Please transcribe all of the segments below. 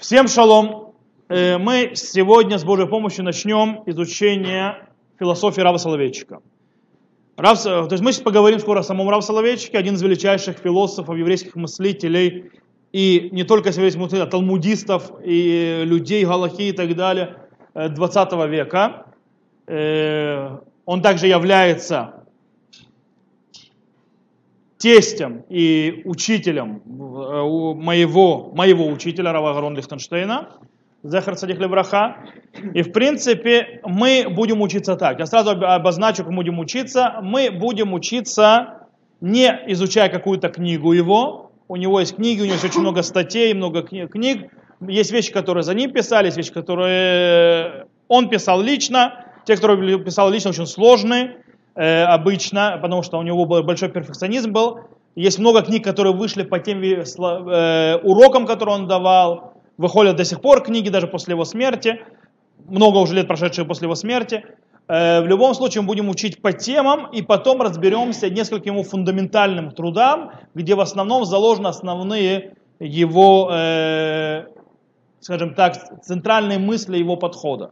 Всем шалом. Э, Мы сегодня с Божьей помощью начнем изучение философии Рава Соловейчика. Рав, то есть мы сейчас поговорим скоро о самом Рав Соловейчике, один из величайших философов, еврейских мыслителей, и не только еврейских мыслителей, а талмудистов, и людей, галахи и так далее 20 века. Э, Он также является тестем и учителем э, моего, моего учителя Рава Гарон Лихтенштейна, Зехар Садих Левраха. И в принципе мы будем учиться так. Я сразу обозначу, как мы будем учиться. Мы будем учиться не изучая какую-то книгу его. У него есть книги, у него есть очень много статей, много книг. Есть вещи, которые за ним писали, есть вещи, которые он писал лично. Те, которые писал лично, очень сложные э, обычно, потому что у него был большой перфекционизм был. Есть много книг, которые вышли по тем э, урокам, которые он давал. Выходят до сих пор книги, даже после его смерти. Много уже лет прошедшие после его смерти. Э, в любом случае мы будем учить по темам и потом разберемся нескольким его фундаментальным трудам, где в основном заложены основные его, э, скажем так, центральные мысли его подхода.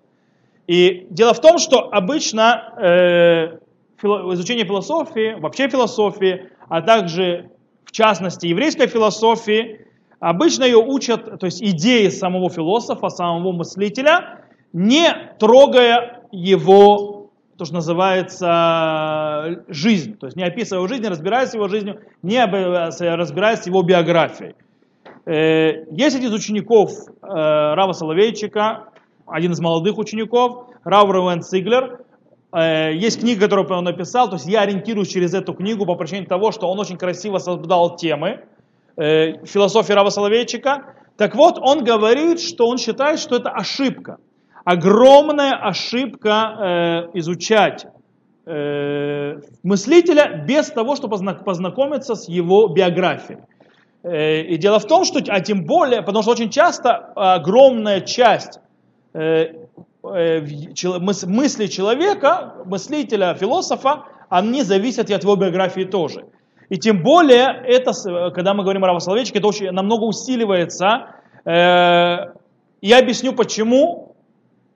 И дело в том, что обычно э, изучение философии, вообще философии, а также в частности еврейской философии, обычно ее учат, то есть идеи самого философа, самого мыслителя, не трогая его, то, что называется, жизнь, то есть не описывая его жизнь, не разбираясь его жизнью, не разбираясь его биографией. Есть один из учеников Рава Соловейчика, один из молодых учеников, Рав Рувен Циглер, Э, есть книга, которую он написал, то есть я ориентируюсь через эту книгу по причине того, что он очень красиво создал темы э, философии Рава Соловейчика. Так вот, он говорит, что он считает, что это ошибка. Огромная ошибка э, изучать мыслителя без того, чтобы познакомиться с его биографией. И дело в том, что, а тем более, потому что очень часто огромная часть Э, мысли человека, мыслителя, философа, они зависят и от его биографии тоже. И тем более, это, когда мы говорим о равословечке, это очень, намного усиливается. Э, я объясню, почему.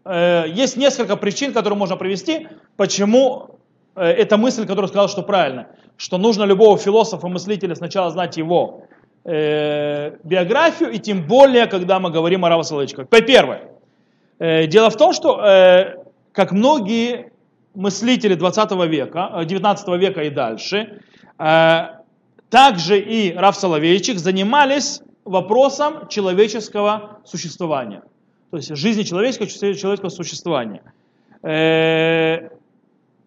Э, есть несколько причин, которые можно привести, почему эта мысль, которую сказал, что правильно. Что нужно любого философа, мыслителя сначала знать его биографию, и тем более, когда мы говорим о равословечках. Первое. Э, дело в том, что, э, как многие мыслители 20 века, 19 э, века и дальше, также и Раф Соловейчик занимались вопросом человеческого существования. То есть жизни человеческого, человеческого существования.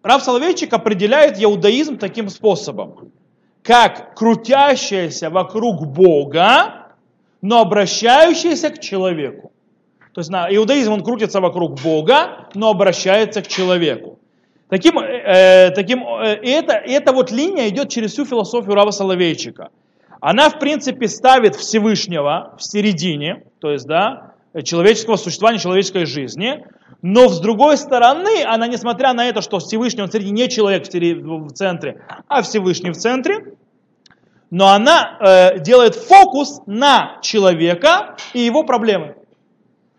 Раф Соловейчик определяет иудаизм таким способом, как крутящаяся вокруг Бога, но обращающаяся к человеку. То есть на иудаизм он крутится вокруг Бога, но обращается к человеку. Таким, э, таким, э, это, эта вот линия идет через всю философию Рава Соловейчика. Она, в принципе, ставит Всевышнего в середине, то есть, да, человеческого существования, человеческой жизни, но с другой стороны, она, несмотря на это, что Всевышний, он среди не человек в центре, а Всевышний в центре, но она э, делает фокус на человека и его проблемы.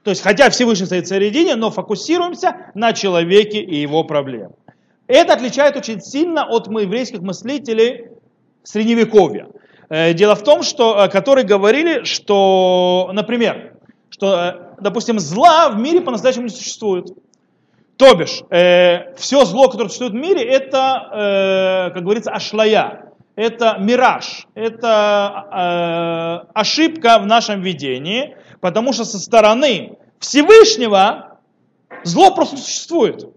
То есть, хотя Всевышний стоит в середине, но фокусируемся на человеке и его проблемах. Это отличает очень сильно от еврейских мыслителей Средневековья. Э, дело в том, что, э, которые говорили, что, например, что, э, допустим, зла в мире по-настоящему не существует. То бишь, э, все зло, которое существует в мире, это, э, как говорится, ашлая, это мираж, это э, ошибка в нашем видении, потому что со стороны Всевышнего зло просто существует.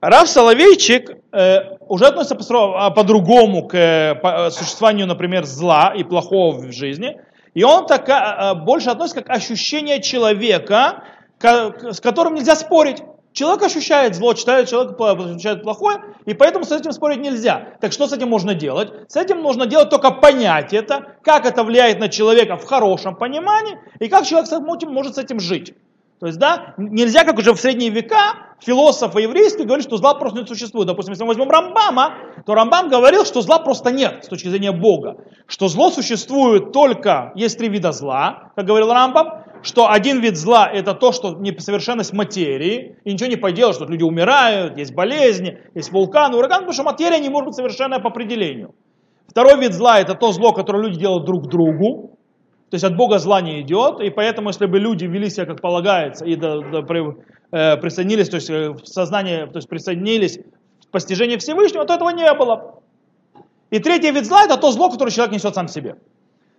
Рав Соловейчик э, уже относится по- по-другому к э, существованию, например, зла и плохого в жизни. И он так, э, больше относится к ощущению человека, к, с которым нельзя спорить. Человек ощущает зло, читает, человек ощущает плохое, и поэтому с этим спорить нельзя. Так что с этим можно делать? С этим нужно делать только понять это, как это влияет на человека в хорошем понимании, и как человек с этим может с этим жить. То есть, да, нельзя, как уже в средние века, философы еврейские говорили, что зла просто не существует. Допустим, если мы возьмем Рамбама, то Рамбам говорил, что зла просто нет с точки зрения Бога. Что зло существует только, есть три вида зла, как говорил Рамбам, что один вид зла это то, что несовершенность материи, и ничего не поделаешь, что люди умирают, есть болезни, есть вулканы, ураган, потому что материя не может быть совершенная по определению. Второй вид зла это то зло, которое люди делают друг другу, то есть от Бога зла не идет, и поэтому, если бы люди вели себя как полагается и до, до, при, э, присоединились, то есть э, в сознание, то есть присоединились к постижению Всевышнего, то этого не было. И третий вид зла это то зло, которое человек несет сам себе.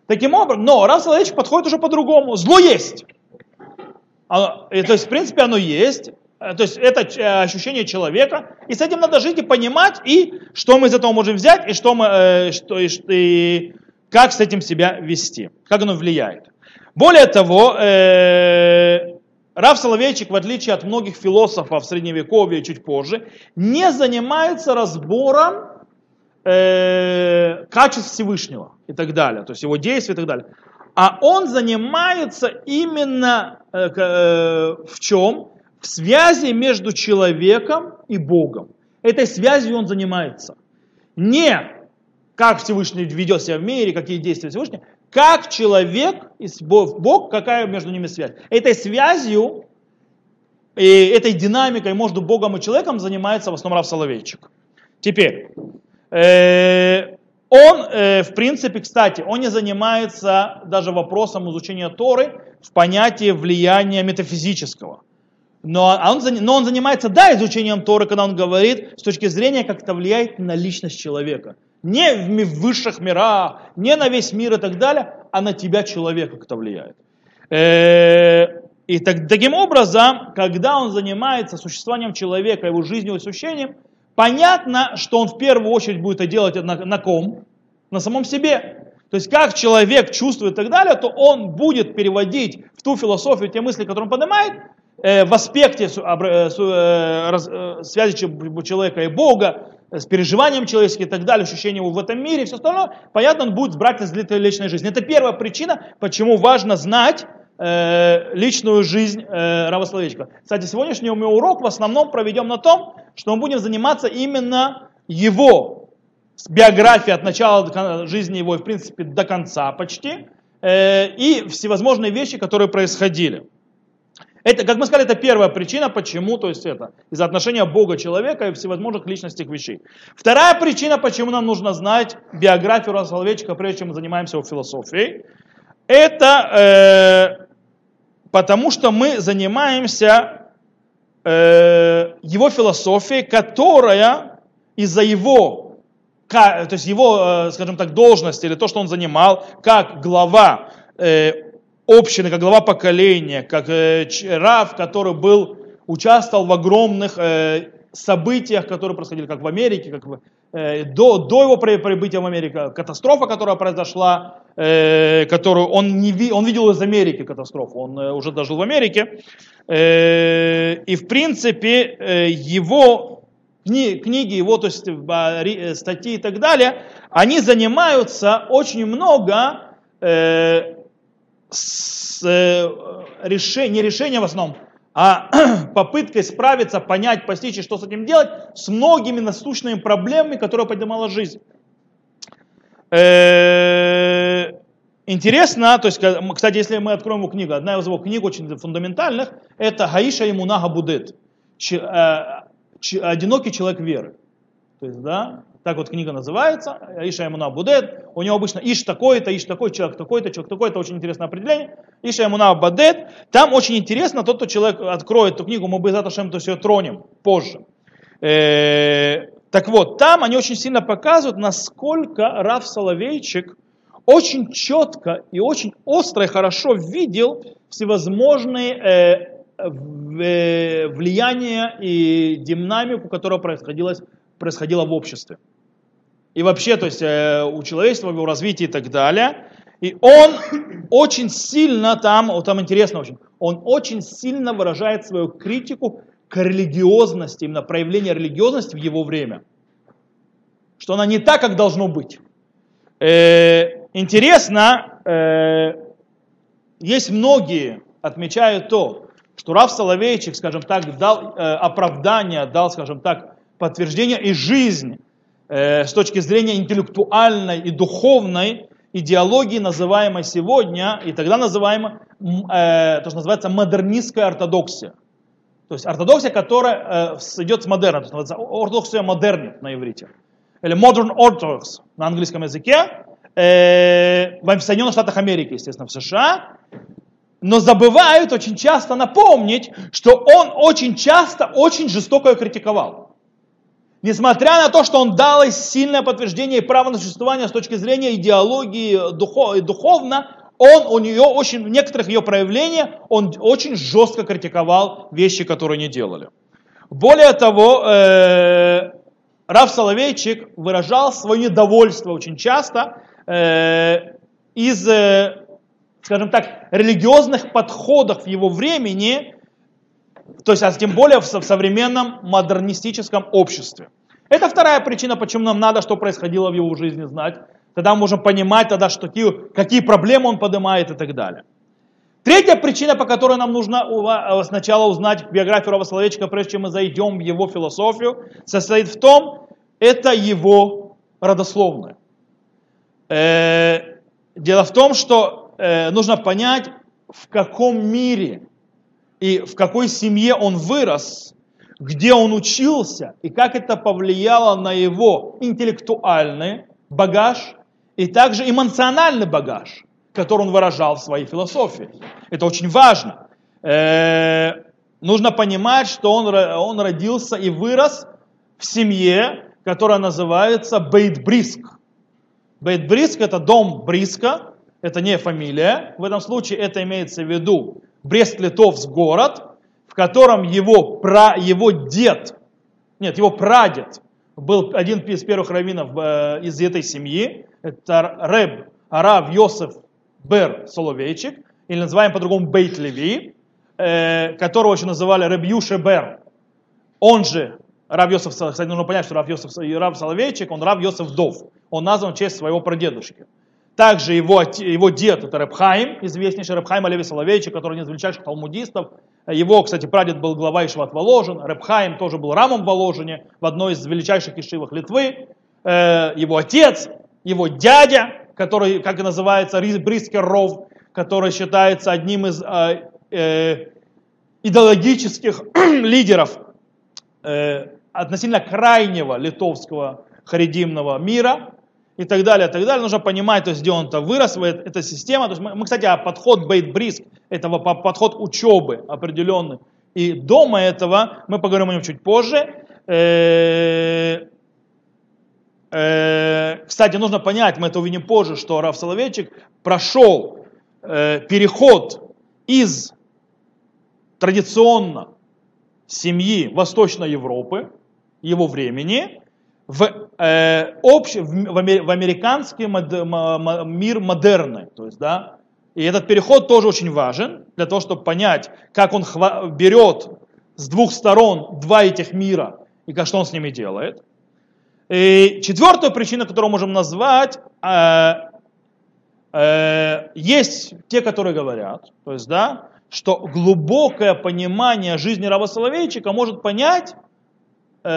Таким образом, но Рав Соловейчик подходит уже по-другому. Зло есть. Оно, и, то есть, в принципе, оно есть. Э, то есть, это э, ощущение человека. И с этим надо жить и понимать, и что мы из этого можем взять, и, что мы, э, что, и, и как с этим себя вести, как оно влияет. Более того, э, Рав Соловейчик, в отличие от многих философов в Средневековье и чуть позже, не занимается разбором э, качеств Всевышнего и так далее, то есть его действий и так далее. А он занимается именно э, э, в чем? В связи между человеком и Богом. Этой связью он занимается. Не как Всевышний ведет себя в мире, какие действия Всевышний, как человек и Бог, какая между ними связь. Этой связью и этой динамикой между Богом и человеком занимается в основном Рав Соловейчик. Теперь, Э, он, э, в принципе, кстати, он не занимается даже вопросом изучения Торы в понятии влияния метафизического. Но он, но он занимается, да, изучением Торы, когда он говорит с точки зрения, как это влияет на личность человека. Не в высших мирах, не на весь мир и так далее, а на тебя, человека, как это влияет. Э, и так, таким образом, когда он занимается существованием человека, его жизнью и ощущением, Понятно, что он в первую очередь будет это делать на, на ком? На самом себе. То есть как человек чувствует и так далее, то он будет переводить в ту философию те мысли, которые он поднимает, э, в аспекте э, связи человека и Бога, с переживанием человеческим и так далее, ощущением его в этом мире и все остальное, понятно, он будет брать из личной жизни. Это первая причина, почему важно знать э, личную жизнь э, Рава Соловейчика. Кстати, сегодняшний мы урок в основном проведем на том, что мы будем заниматься именно его биографией от начала жизни его, в принципе, до конца почти, э, и всевозможные вещи, которые происходили. Это, как мы сказали, это первая причина, почему, то есть это, из-за отношения Бога человека и всевозможных личностных вещей. Вторая причина, почему нам нужно знать биографию Раса Соловейчика, прежде чем мы занимаемся его философией, это э, потому что мы занимаемся э, его философией, которая из-за его, то есть его, э, скажем так, должности или то, что он занимал, как глава э, общины, как глава поколения, как э, Рав, который был, участвовал в огромных э, событиях, которые происходили как в Америке, как в, э, до, до его прибытия в Америку, катастрофа, которая произошла, э, которую он, не ви, он видел из Америки катастрофу, он э, уже дожил в Америке. Э, и в принципе э, его кни, книги, его то есть, э, статьи и так далее, они занимаются очень много э, с, э, решение, не решением в основном, а попыткой справиться, понять, постичь, что с этим делать, с многими насущными проблемами, которые поднимала жизнь. Э, интересно, то есть, кстати, если мы откроем его книгу, одна из его книг очень фундаментальных, это Гаиша Имунага Будет, э, одинокий человек веры. То есть, да, так вот книга называется, Иша Имуна Будет. У него обычно Иш такой-то, Иш такой, человек такой-то, человек такой-то, очень интересное определение. Иша Имуна Будет. Там очень интересно, тот, кто человек откроет эту книгу, мы бы за то, мы все тронем позже. Э, так вот, там они очень сильно показывают, насколько Раф Соловейчик очень четко и очень остро и хорошо видел всевозможные э, э, влияния и динамику, которая происходила, происходила в обществе и вообще, то есть э, у человечества, его развитии и так далее. И он очень сильно там, вот там интересно очень, он очень сильно выражает свою критику к религиозности, именно проявление религиозности в его время. Что она не так, как должно быть. Э, интересно, э, есть многие отмечают то, что Рав Соловейчик, скажем так, дал э, оправдание, дал, скажем так, подтверждение и жизнь Э, с точки зрения интеллектуальной и духовной идеологии, называемой сегодня, и тогда называемой, э, то, что называется модернистская ортодоксия. То есть ортодоксия, которая э, идет с модерна, то есть называется ортодоксия модерни на иврите. Или modern orthodox на английском языке. Э, в Соединенных Штатах Америки, естественно, в США. Но забывают очень часто напомнить, что он очень часто очень жестоко ее критиковал. Несмотря на то, что он дал сильное подтверждение и право на существование с точки зрения идеологии духов, духовно, он у нее очень, в некоторых ее проявлениях, он очень жестко критиковал вещи, которые не делали. Более того, э, Раф Соловейчик выражал свое недовольство очень часто э, из, э, скажем так, религиозных подходов его времени, то есть, а тем более в современном модернистическом обществе. Это вторая причина, почему нам надо, что происходило в его жизни, знать. Тогда мы можем понимать, тогда, что, какие, какие проблемы он поднимает и так далее. Третья причина, по которой нам нужно э, сначала узнать биографию Рава Соловейчика, прежде чем мы зайдем в его философию, состоит в том, это его родословное. Э, дело в том, что э, нужно понять, в каком мире и в какой семье он вырос, где он учился и как это повлияло на его интеллектуальный багаж и также эмоциональный багаж, который он выражал в своей философии. Это очень важно. Э, нужно понимать, что он, он родился и вырос в семье, которая называется Бейт-Бриск. Бейт-Бриск это дом Бриска, это не фамилия. В этом случае это имеется в виду Брест-Литовск город, в котором его, пра, его дед, нет, его прадед был один из первых раввинов э, из этой семьи, это Реб Арав Йосеф Бер Соловейчик, или называем по-другому Бейт Леви, э, которого еще называли Реб Юше Бер. Он же Рав Йосеф, кстати, нужно понять, что Рав Йосеф Рав Соловейчик, он Рав Йосеф Дов. Он назван в честь своего прадедушки. Также его, его дед, это Рабхайм, известнейший Рабхайм Алеви Соловейчик, который один из величайших талмудистов. Его, кстати, прадед был глава Ишват Воложин. Рабхайм тоже был рамом в Воложине, в одной из величайших ишивах Литвы. Э, его отец, его дядя, который, как и называется, Брискер Ров, который считается одним из э, э, идеологических лидеров относительно крайнего литовского харидимного мира, и так далее, и так далее. Нужно понимать, то есть где он-то вырос, эта система. То есть мы, мы кстати, а подход Бейт Бриск, этого подход учебы определенный. И дома этого, мы поговорим о нем чуть позже. Э, э, кстати, нужно понять, мы это увидим позже, что Раф Соловейчик прошел э, переход из традиционно семьи Восточной Европы, его времени, в, э, общ, в, в, американский мод, мир модерны. То есть, да, и этот переход тоже очень важен для того, чтобы понять, как он хва- берет с двух сторон два этих мира и как, что он с ними делает. И четвертая причина, которую можем назвать, э, э, есть те, которые говорят, то есть, да, что глубокое понимание жизни Рава Соловейчика может понять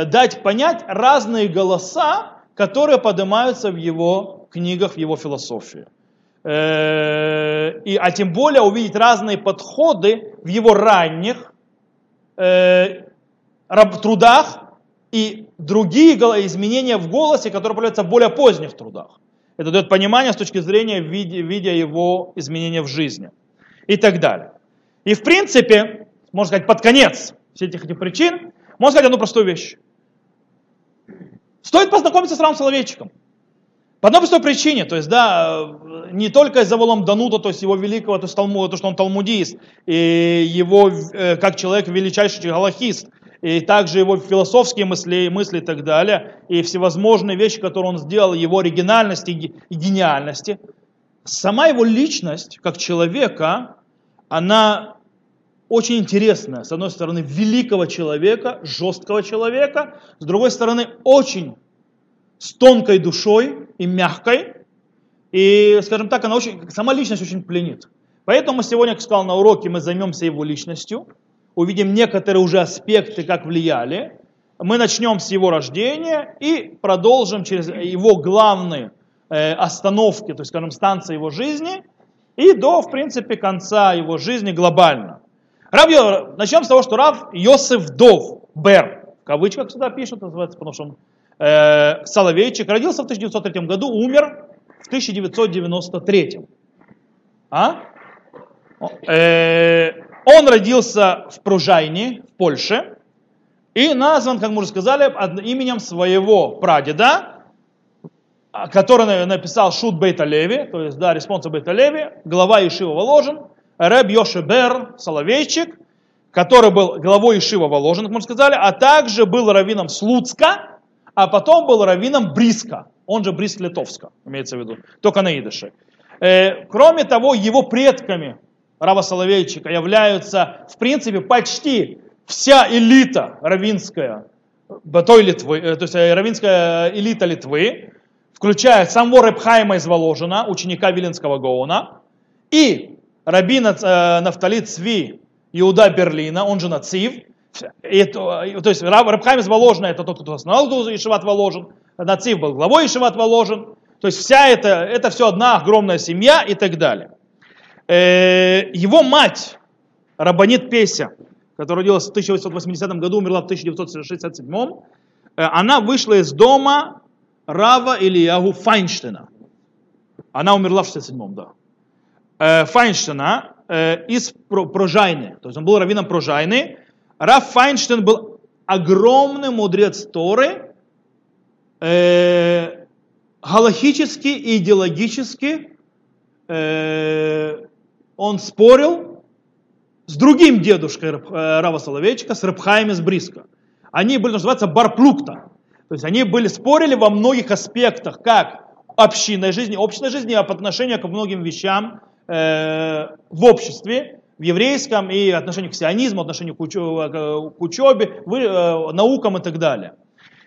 дать понять разные голоса, которые поднимаются в его книгах, в его философии. Э, и, а тем более увидеть разные подходы в его ранних э, трудах и другие изменения в голосе, которые появляются в более поздних трудах. Это дает понимание с точки зрения видя, его изменения в жизни и так далее. И в принципе, можно сказать, под конец всех этих причин, можно сказать одну простую вещь. Стоит познакомиться с Равом Соловейчиком. По одной простой причине, то есть, да, не только из-за Волом Данута, то есть его великого, то, есть, талму, то что он талмудист, и его э, как человек величайший галахист, и также его философские мысли, мысли и так далее, и всевозможные вещи, которые он сделал, его оригинальности и гениальности. Сама его личность, как человека, она очень интересная. С одной стороны, великого человека, жесткого человека, с другой стороны, очень с тонкой душой и мягкой. И, скажем так, она очень, сама личность очень пленит. Поэтому сегодня, как сказал на уроке, мы займемся его личностью, увидим некоторые уже аспекты, как влияли. Мы начнем с его рождения и продолжим через его главные э, остановки, то есть, скажем, станции его жизни, и до, в принципе, конца его жизни глобально. Рав, Йо- начнем с того, что Рав Йосиф Дов Бер, в кавычках сюда пишут, называется, потому что он э, Соловейчик, родился в 1903 году, умер в 1993. А? Э, он родился в Пружайне, в Польше, и назван, как мы уже сказали, именем своего прадеда, а, который на- написал שו"ת בית הלוי, то есть, да, респонса בית הלוי, глава иешива Воложин, Рэб Йоше-Бер Соловейчик, который был главой Ишива как мы сказали, а также был раввином Слуцка, а потом был раввином Бриска, он же Бриск Литовска, имеется в виду, только на идыше. Э, кроме того, его предками Рава Соловейчика являются, в принципе, почти вся элита равинская, той Литвы, э, то есть э, равинская элита Литвы, включая самого Репхайма из Воложина, ученика Виленского Гоуна, и рабина э, Нафтали Цви Иуда Берлина, он же Нацив, и то, и- то есть Раб- Рабхайм из Воложина, это тот, кто основал Ишеват Воложин, Нацив был главой Ишеват Воложин, то есть вся это, это все одна огромная семья и так далее. Э, Его мать, Рабанит Песя, которая родилась в 1880 году, умерла в 1967, э, она вышла из дома Рава Ильягу Файнштейна. Она умерла в 67 да. Файнштейна э, из Про- Прожайны, то есть он был раввином Прожайны. Раф Файнштейн был огромный мудрец Торы, э, галахически и идеологически он спорил с другим дедушкой э, Рава Соловейчика, с Рабхаем из Бриска. Они были, называться, барплукта. То есть они были, спорили во многих аспектах, как общинной жизни, общественной жизни, а по отношению к многим вещам в обществе, в еврейском и отношению к сионизму, отношению к, учё- к- учебе, э, наукам и так далее.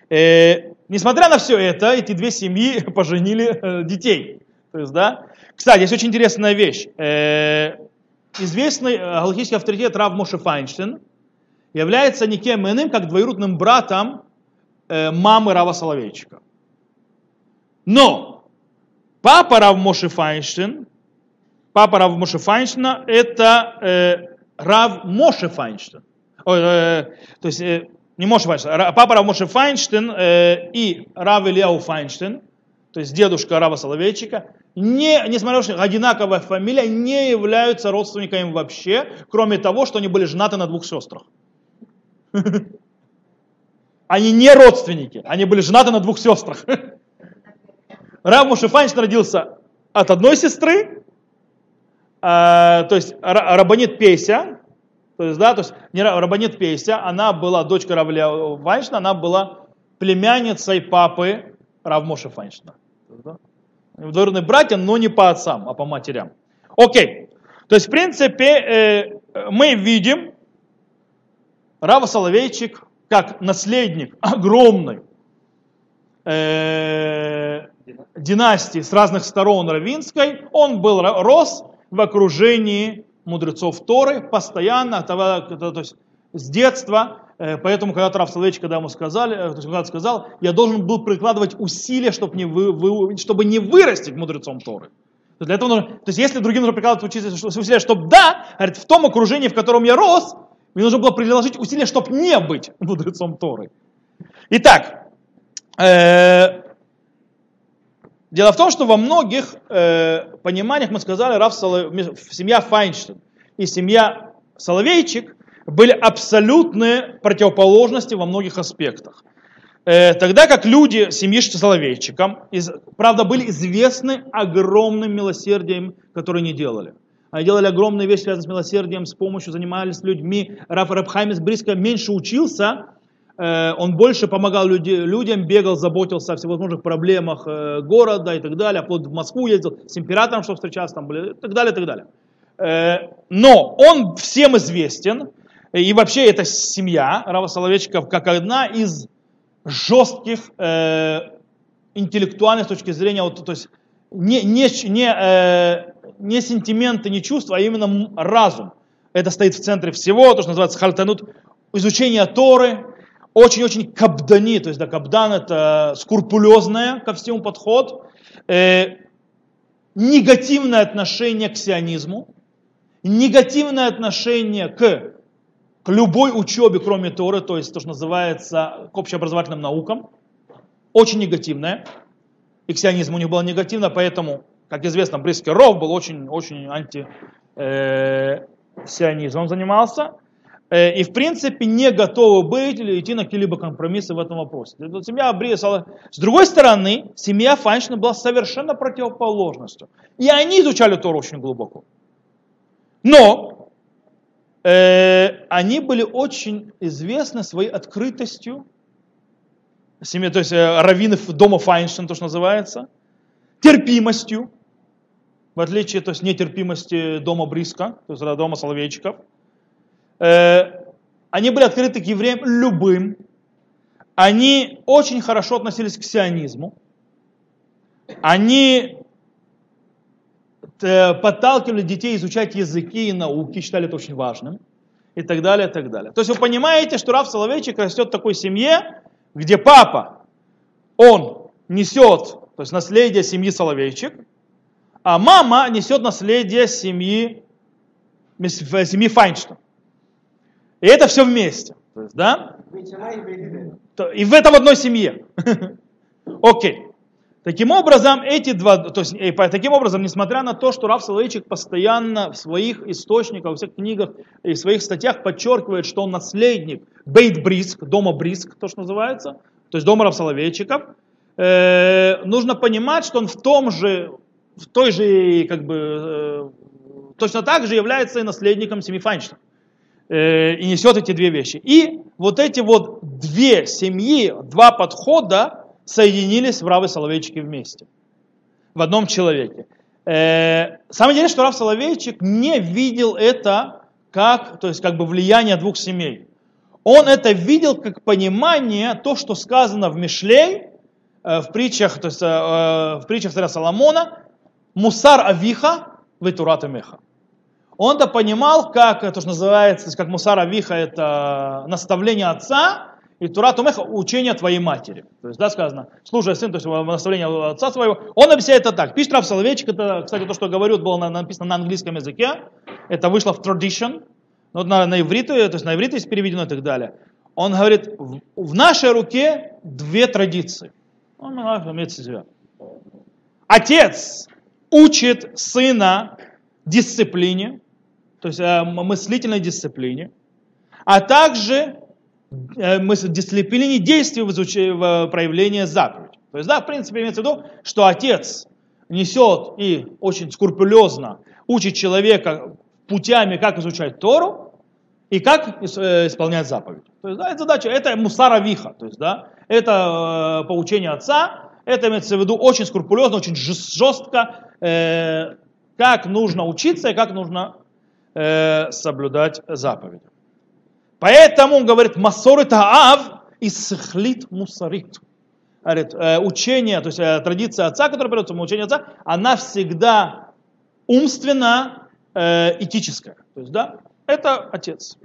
Э, несмотря на все это, эти две семьи поженили э, детей. То есть, да. Кстати, есть очень интересная вещь. Э, известный э, галактический авторитет Рав Моше Файнштейн является никем иным, как двоюродным братом э, мамы Рава Соловейчика. Но папа Рав Моше Файнштейн, папа Рав Моше Файнштейна это э, Рав Моше Файнштейн. Ой, э, то есть э, не Моше Файнштейн, Ра- папа Рав Моше Файнштейн э, и Рав Ильяу Файнштейн, то есть дедушка Рава Соловейчика, не, несмотря на то, что одинаковая фамилия, не являются родственниками вообще, кроме того, что они были женаты на двух сестрах. Они не родственники, они были женаты на двух сестрах. Рав Моше Файнштейн родился от одной сестры, а, то есть Ра- Рабанит Песя, то есть, да, то есть не Ра- Рабанит Песя, она была дочка Равля Файнштейна, она была племянницей папы Рав Моше Файнштейна. То есть, да, Двоюродные братья, но не по отцам, а по матерям. Окей. То есть, в принципе, э, мы видим Рава Соловейчик как наследник огромной э, династии с разных сторон равинской, он был, рос в окружении мудрецов Торы постоянно, то есть с детства, Э, поэтому когда Рав Соловейчик, когда ему сказали, э, то есть когда сказал, я должен был прикладывать усилия, чтобы не, вы- вы- чтобы не вырастить мудрецом Торы. То для этого нужно, то есть если другим нужно прикладывать усилия, чтобы да, говорит, в том окружении, в котором я рос, мне нужно было приложить усилия, чтобы не быть мудрецом Торы. Итак, э, дело в том, что во многих э, пониманиях мы сказали, Раф Соло- семья Файнштейн и семья Соловейчик были абсолютные противоположности во многих аспектах. Э, тогда как люди семьи Соловейчиком, из- правда, были известны огромным милосердием, которое они делали. Они делали огромные вещи, связанные с милосердием, с помощью, занимались людьми. Раф Рабхайм из Бриска меньше учился, он больше помогал люди- людям, бегал, заботился о всевозможных проблемах э, города и так далее, вплоть в Москву ездил, с императором, чтобы встречаться, там и так далее, и так далее. Э, Но он всем известен, и вообще эта семья Рава Соловейчиков как одна из жестких э, интеллектуальных с точки зрения, вот, то есть не, не, не, э, не сентименты, не чувства, а именно разум. Это стоит в центре всего, то, что называется хальтанут, изучение Торы, очень-очень кабдани, то есть да, кабдан это скрупулезное ко всему подход, э, негативное отношение к сионизму, негативное отношение к, к любой учебе, кроме Торы, то есть то, что называется к общеобразовательным наукам, очень негативное. И к сионизму у них было негативно, поэтому, как известно, Бриский Ров был очень, очень анти э, занимался. Э, и, в принципе, не готовы быть или идти на какие-либо компромиссы в этом вопросе. Семья Бриса. С другой стороны, семья Файнштейна была совершенно противоположностью. И они изучали Тору очень глубоко. Но э, они были очень известны своей открытостью, семья, то есть э, раввины дома Файнштейн, то, что называется, терпимостью, в отличие, то есть нетерпимости дома Бриска, то есть дома Соловейчиков. Э, они были открыты к евреям любым, они очень хорошо относились к сионизму, они Э, подталкивали детей изучать языки и науки, считали это очень важным, и так далее, и так далее. То есть вы понимаете, что Раф Соловейчик растет в такой семье, где папа, он несет то есть наследие семьи Соловейчик, а мама несет наследие семьи, семьи Файнштейн. И это все вместе. То есть, да? И в этом одной семье. Окей. Таким образом, эти два, то есть, и, таким образом, несмотря на то, что Раф Соловейчик постоянно в своих источниках, в своих книгах и в своих статьях подчеркивает, что он наследник Бейт Бриск, дома Бриск, то, что называется, то есть дома Раф Соловейчиков, э, нужно понимать, что он в том же, в той же, как бы, э, точно так же является и наследником семьи Файнштейна. Э, и несет эти две вещи. И вот эти вот две семьи, два подхода, соединились в Равы Соловейчики вместе. В одном человеке. Э, самое деле, что Рав Соловейчик не видел это как, то есть как бы влияние двух семей. Он это видел как понимание, то, что сказано в Мишлей, э, в притчах, то есть в притчах царя Соломона, Мусар Авиха, Ветурат Меха. Он это понимал, как то, что называется, как Мусар Авиха, это наставление отца, и Тура Тумеха учение твоей матери. То есть, да, сказано, слушай, сын, то есть наставление отца своего. Он объясняет это так. Пишет Раф Соловейчик, это, кстати, то, что говорю, было написано на английском языке. Это вышло в tradition, но на, на иврите, то есть на иврите есть переведено и так далее. Он говорит, в, в нашей руке две традиции. Он имеет себя. Отец учит сына дисциплине, то есть э, мыслительной дисциплине, а также Э, дисциплине действий в, изуч... в проявлении заповедей. То есть, да, в принципе, имеется в виду, что отец несет и очень скрупулезно учит человека путями, как изучать Тору и как э, исполнять заповедь. То есть, да, это задача, это мусара виха, то есть, да, это э, поучение отца, это имеется в виду очень скрупулезно, очень жестко, э, как нужно учиться и как нужно э, соблюдать заповеди. Поэтому он говорит, масоры таав и схлит мусарит. Говорит, э, учение, то есть э, традиция отца, которая берется учение отца, она всегда умственно этическая. То есть, да, это отец.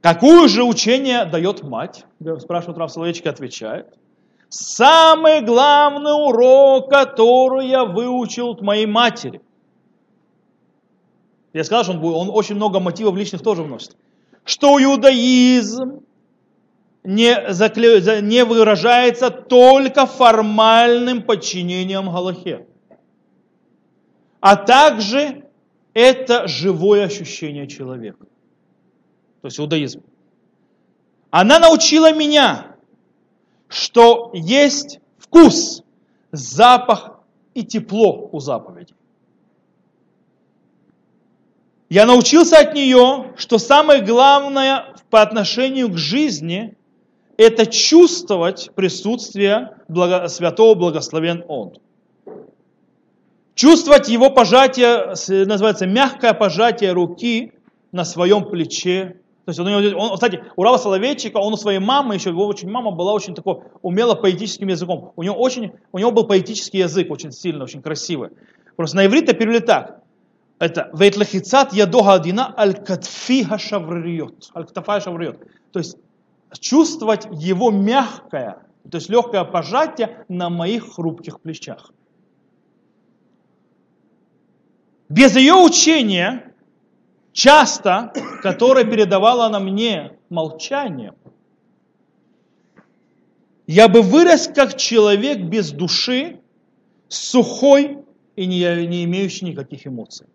Какое же учение дает мать? Спрашивает Рав Соловейчик, отвечает. Самый главный урок, который я выучил от моей матери. Я сказал, что он, он очень много мотивов личных тоже вносит что иудаизм не, закле... не выражается только формальным подчинением Галахе, а также это живое ощущение человека. То есть иудаизм. Она научила меня, что есть вкус, запах и тепло у заповедей. Я научился от нее, что самое главное по отношению к жизни – это чувствовать присутствие благо, святого благословен Он. Чувствовать его пожатие, называется мягкое пожатие руки на своем плече. То есть он, он, кстати, у Рава Соловейчика, он у своей мамы, еще его очень мама была очень такой, умела поэтическим языком. У него, очень, у него был поэтический язык, очень сильный, очень красивый. Просто на иврите перевели так это вейтлахицат ядога адина аль катфи хашавриот. Аль катафай шавриот. То есть чувствовать его мягкое То есть легкое пожатие на моих хрупких плечах. Без ее учения, часто, которое передавала она мне молчанием, я бы вырос как человек без души, сухой и не, не имеющий никаких эмоций.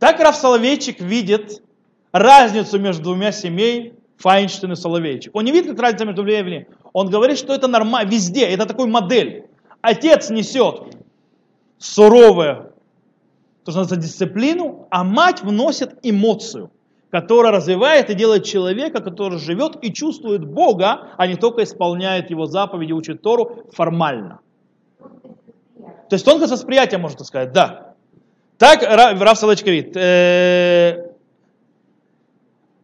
Так Раф Соловейчик видит разницу между двумя семей Файнштейн и Соловейчик. Он не видит, как разница между двумя Он говорит, что это нормально везде, это такой модель. Отец несет суровое, то, что называется, дисциплину, а мать вносит эмоцию, которая развивает и делает человека, который живет и чувствует Бога, а не только исполняет его заповеди, учит Тору формально. То есть тонкость восприятия, можно сказать, да. Так Раф Салач говорит, э,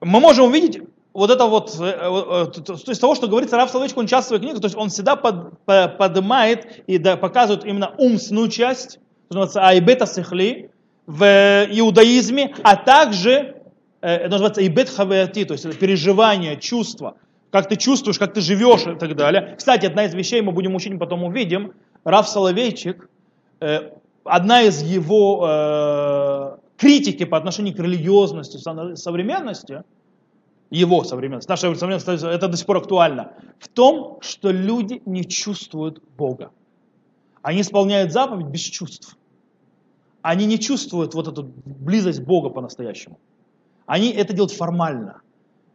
мы можем увидеть вот это вот, э, э, то есть того, что говорится Раф Соловейчик, он часто в своих книгах, то есть он всегда под, под, поднимает и да, показывает именно умственную часть, называется айбета сихли в иудаизме, а также это называется айбет хавеати, то есть это переживание, чувство, как ты чувствуешь, как ты живешь и так далее. Кстати, одна из вещей мы будем учить, потом увидим, Раф Соловейчик, одна из его э, критики по отношению к религиозности, современности, его современность, наша современность, это до сих пор актуально, в том, что люди не чувствуют Бога. Они исполняют заповедь без чувств. Они не чувствуют вот эту близость Бога по-настоящему. Они это делают формально.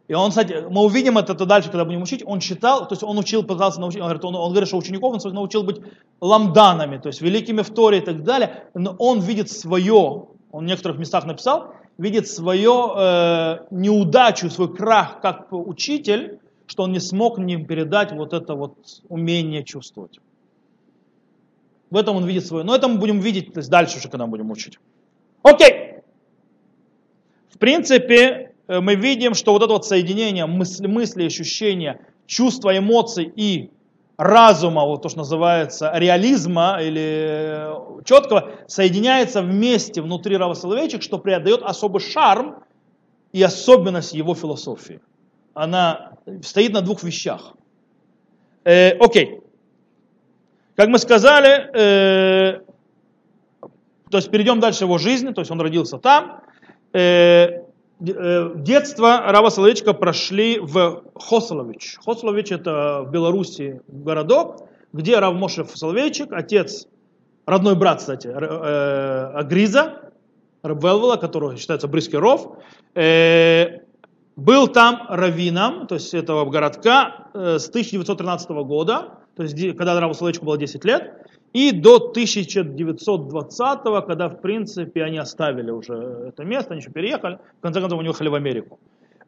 И он, кстати, мы увидим это дальше, когда будем учить, он читал, то есть он учил, пытался научить, он говорит, он, он говорит, что учеников он научил быть ламданами, то есть великими в Торе и так далее, но он видит свое, он в некоторых местах написал, видит свою э, неудачу, свой крах как учитель, что он не смог мне передать вот это вот умение чувствовать. В этом он видит свое. Но это мы будем видеть то есть дальше уже, когда будем учить. Окей. В принципе, мы видим, что вот это вот соединение мысли, мысли ощущения, чувства, эмоций и разума, вот то, что называется реализма или э, четкого, соединяется вместе внутри Рава Соловейчик, что придает особый шарм и особенность его философии. Она стоит на двух вещах. Э, окей. Как мы сказали, э, то есть перейдем дальше его жизни, то есть он родился там. Э, Э, детство Рава Соловейчика прошли в Хосолович. Хосолович это в Беларуси городок, где Рав Мошев Соловейчик, отец, родной брат, кстати, э, Агриза, Рабвелвела, который считается близкий ров, э, был там раввином, то есть этого городка, с 1913 года, то есть когда Раву Соловейчику было 10 лет, и до 1920 когда, в принципе, они оставили уже это место, они еще переехали, в конце концов, они уехали в Америку.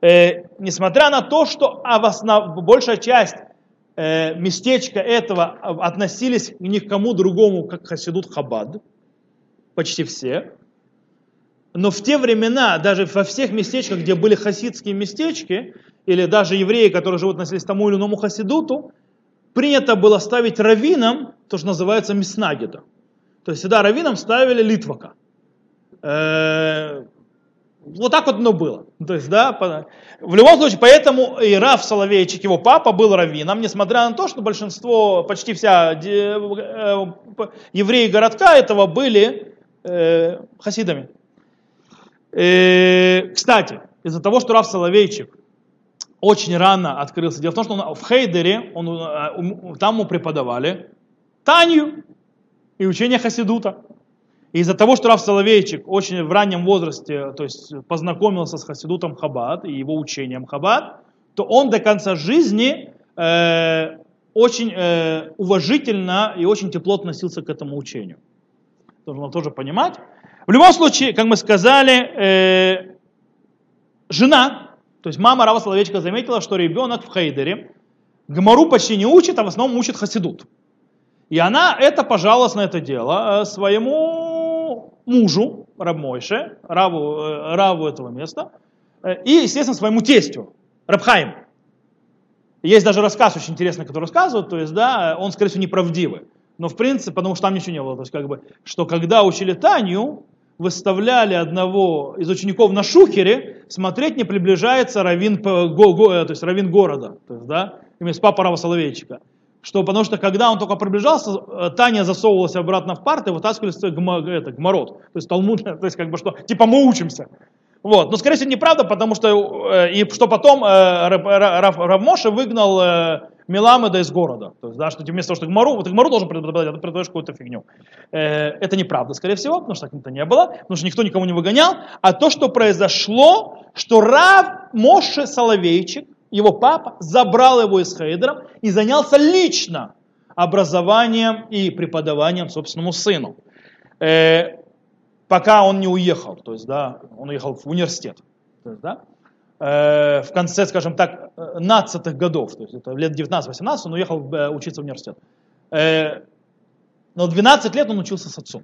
Э, несмотря на то, что а в основ... большая часть э, местечка этого относились к кому другому, как Хасидут Хабад, почти все, но в те времена, даже во всех местечках, где были хасидские местечки, или даже евреи, которые живут, относились к тому или иному хасидуту, принято было ставить раввином то, что называется миснагида. То есть всегда раввином ставили литвака. Э, вот так вот оно было. То есть, да, в любом случае, поэтому и Раф Соловейчик, его папа, был раввином, несмотря на то, что большинство, почти вся э, евреи городка этого были э, хасидами. Кстати, из-за того, что Раф Соловейчик очень рано открылся. Дело в том, что он, в Хейдере, он, э, там ему преподавали Танью и учение Хасидута. И из-за того, что Раф Соловейчик очень в раннем возрасте то есть, познакомился с Хасидутом Хабад и его учением Хабад, то он до конца жизни э, очень э, уважительно и очень тепло относился к этому учению. Нужно тоже понимать. В любом случае, как мы сказали, э, жена то есть мама Рава Соловейчика заметила, что ребенок в Хейдере Гмару почти не учит, а в основном учит Хасидут. И она это пожаловалась на это дело э, своему мужу, Рабмойше, Раву, э, Раву этого места, э, и, естественно, своему тестю, Рабхаим. Есть даже рассказ очень интересный, который рассказывают, то есть, да, он, скорее всего, неправдивый. Но, в принципе, потому что там ничего не было. То есть, как бы, что когда учили Таню, выставляли одного из учеников на шухере, смотреть, не приближается равин, то есть равин города. То есть, да? имеется папа Рава Соловейчика, что потому что когда он только приближался, э, Таня засовывалась обратно в парты, вытаскивали это, гморот, то есть Талмуд, то есть как бы что, типа мы учимся. Вот. Но, скорее всего, неправда, потому что, э, и что потом э, Равмоша выгнал э, Меламеда из города. То есть, да, что вместо того, что Гмару, вот Гмару должен преподавать, а ты преподаешь какую-то фигню. Э, это неправда, скорее всего, потому что так не было, потому что никто никому не выгонял. А то, что произошло, что Рав Моше Соловейчик, его папа, забрал его из Хейдера и занялся лично образованием и преподаванием собственному сыну. Э, пока он не уехал, то есть, да, он уехал в университет. То есть, да, э, в конце, скажем так, 15-х годов, то есть это лет 19-18, он уехал э, учиться в университет. Э, но 12 лет он учился с отцом.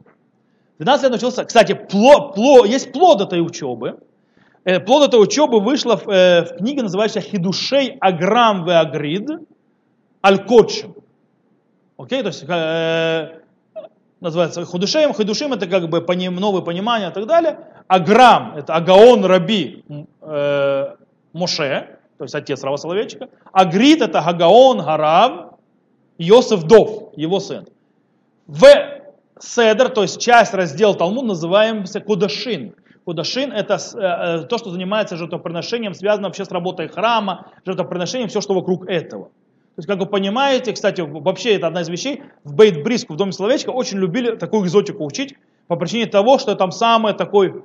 12 лет он учился, кстати, пло, пло, есть плод этой учебы. Э, плод этой учебы вышла в, э, в книге, называющейся «Хидушей Аграм ве Агрид Аль-Кодшим». Окей, то есть э, называется худушеем. Худушим это как бы поним, новое понимание и так далее. Аграм это Агаон Раби э, Моше, то есть отец Рава Соловейчика. Агрид это Агаон Гарав Йосеф Дов, его сын. В Седер, то есть часть раздел Талмуд, называемся Кудашин. Кудашин это э, то, что занимается жертвоприношением, связано вообще с работой храма, жертвоприношением, все, что вокруг этого. То есть, как вы понимаете, кстати, вообще это одна из вещей, в Бейт Бриску, в Доме Словечка, очень любили такую экзотику учить, по причине того, что там самое такой,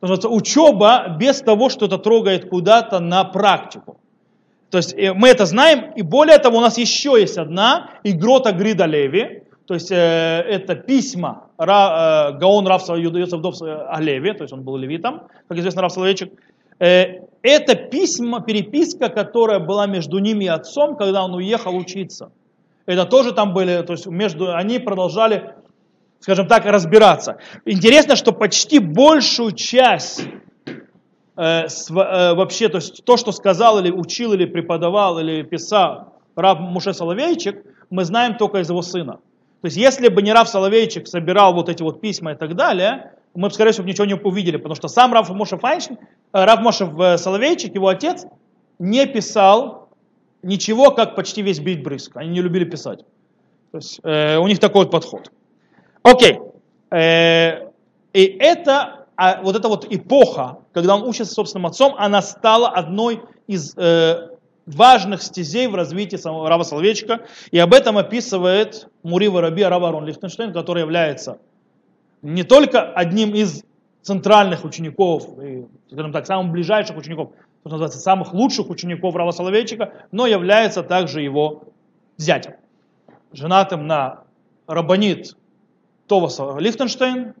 называется, учеба без того, что это трогает куда-то на практику. То есть э, мы это знаем, и более того, у нас еще есть одна игрота Грида Леви, то есть э, это письма Ра, э, Гаон Рав Йосеф Дов Алеви, то есть он был левитом, как известно, Рав Соловейчик, Э, это письма, переписка, которая была между ними и отцом, когда он уехал учиться. Это тоже там были, то есть между, они продолжали, скажем так, разбираться. Интересно, что почти большую часть э, с, э, вообще, то есть то, что сказал или учил, или преподавал, или писал раб Муше Соловейчик, мы знаем только из его сына. То есть если бы не Рав Соловейчик собирал вот эти вот письма и так далее, мы бы, скорее всего, ничего не увидели, потому что сам Рав Моше Файнштейн, э, Рав Моше э, Соловейчик, его отец, не писал ничего, как почти весь Бейт Брыск. Они не любили писать. То есть э, у них такой вот подход. Окей. Э, и это, а, вот эта вот эпоха, когда он учится собственным отцом, она стала одной из э, важных стезей в развитии самого Рава Соловейчика. И об этом описывает Мурива Раби Раварон Лихтенштейн, который является не только одним из центральных учеников, и, скажем так, самых ближайших учеников, что называется, самых лучших учеников Рава Соловейчика, но является также его зятем, женатым на Рабанит Товаса Лихтенштейн,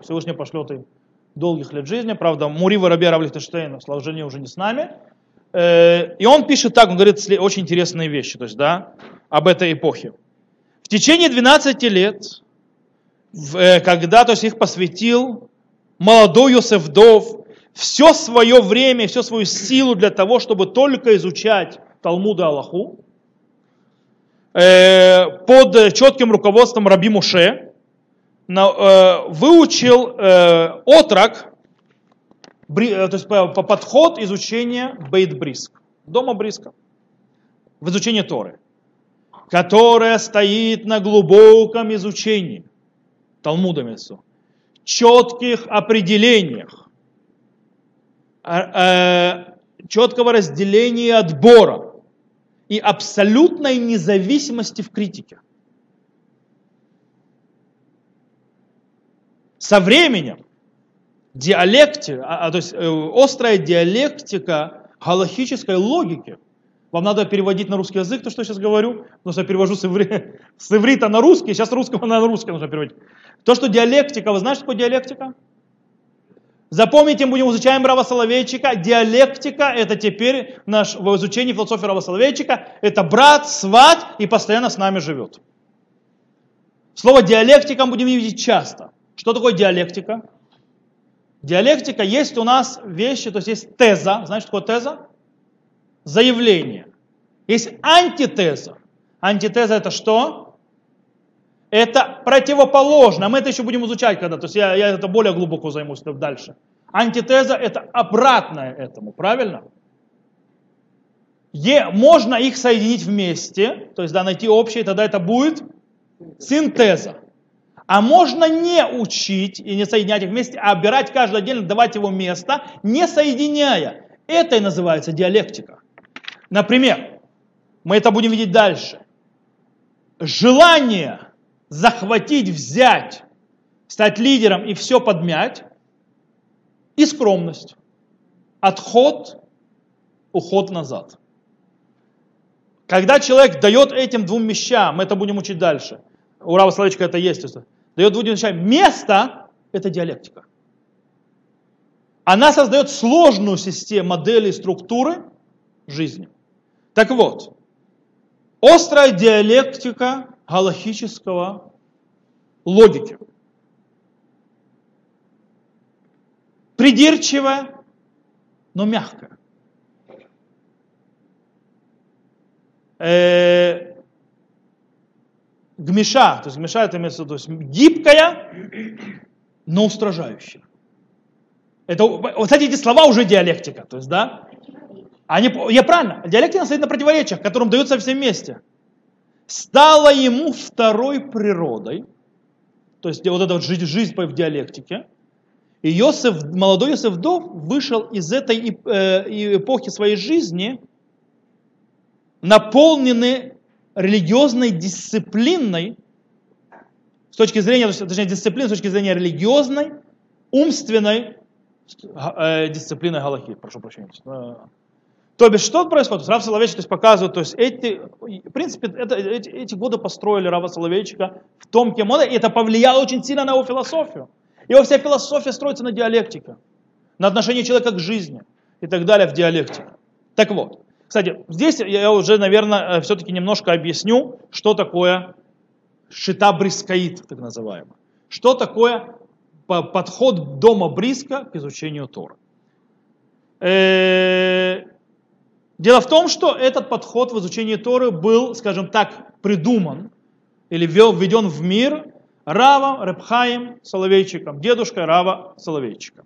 Всевышний пошлет им долгих лет жизни, правда, Мурива Раби Рав Лихтенштейн, сложение уже не с нами, и он пишет так, он говорит очень интересные вещи, то есть, да, об этой эпохе. В течение 12 лет Э, когда то есть, их посвятил молодой Йосеф Дов, все свое время, всю свою силу для того, чтобы только изучать Талмуд и Аллаху, э, под четким руководством Раби Муше, э, выучил отрок, то есть по подход изучения Бейт Бриск, дома Бриска, в изучении Торы, которая стоит на глубоком изучении Талмуда Мессу, четких определениях, а, э, четкого разделения отбора и абсолютной независимости в критике. Со временем диалектика, а, а, то есть э, острая диалектика галахической логики – вам надо переводить на русский язык то, что я сейчас говорю, потому что я перевожу с, иври... с иврита на русский, сейчас русского на русский нужно переводить. То, что диалектика, вы знаете, что такое диалектика? Запомните, мы будем изучаем Рава Соловейчика. Диалектика – это теперь наш, в изучении философии Рава Соловейчика. Это брат, сват и постоянно с нами живет. Слово диалектика мы будем видеть часто. Что такое диалектика? Диалектика есть у нас вещи, то есть есть теза. Знаете, что такое теза? Заявление. Есть антитеза. Антитеза это что? это противоположно. Мы это еще будем изучать когда, то есть я, я это более глубоко займусь дальше. Антитеза это обратное этому, правильно? Е, можно их соединить вместе, то есть да, найти общее, тогда это будет синтеза. А можно не учить и не соединять их вместе, а обирать каждый отдельно, давать его место, не соединяя. Это и называется диалектика. Например, мы это будем видеть дальше. Желание захватить, взять, стать лидером и все подмять, и скромность. Отход, уход назад. Когда человек дает этим двум вещам, мы это будем учить дальше. У Рава Славичка это есть дает двум вещам место, это диалектика. Она создает сложную систему моделей структуры жизни. Так вот, острая диалектика галахического логики. Придирчивая, но мягкая. Э, гмеша, то есть гмеша это имеется то есть гибкая, но устражающая. Это, вот эти слова уже диалектика, то есть, да? Они, я правильно, диалектика стоит на противоречиях, которым даются все вместе. Стала ему второй природой, то есть вот эта вот жизнь, жизнь в диалектике, и Йосеф, молодой Йосеф Дов вышел из этой э, эпохи своей жизни наполненный религиозной дисциплиной, с точки зрения, точнее, дисциплины, с точки зрения религиозной, умственной э, дисциплины Галахи, прошу прощения. Э, то бишь, что происходит? Рав Соловейчик то есть, показывает, то есть эти, в принципе, это, эти, эти годы построили Рава Соловейчика в том, кем он, и это повлияло очень сильно на его философию. Его вся философия строится на диалектике, на отношении человека к жизни и так далее в диалектике. Так вот, кстати, здесь я уже, наверное, э, все-таки немножко объясню, что такое шита брискаит, так называемый. Что такое подход дома Бриска к изучению Тора. Э, дело в том, что этот подход в изучении Торы был, скажем так, придуман или введен в мир Равом Репхаем Соловейчиком, дедушкой Рава Соловейчика.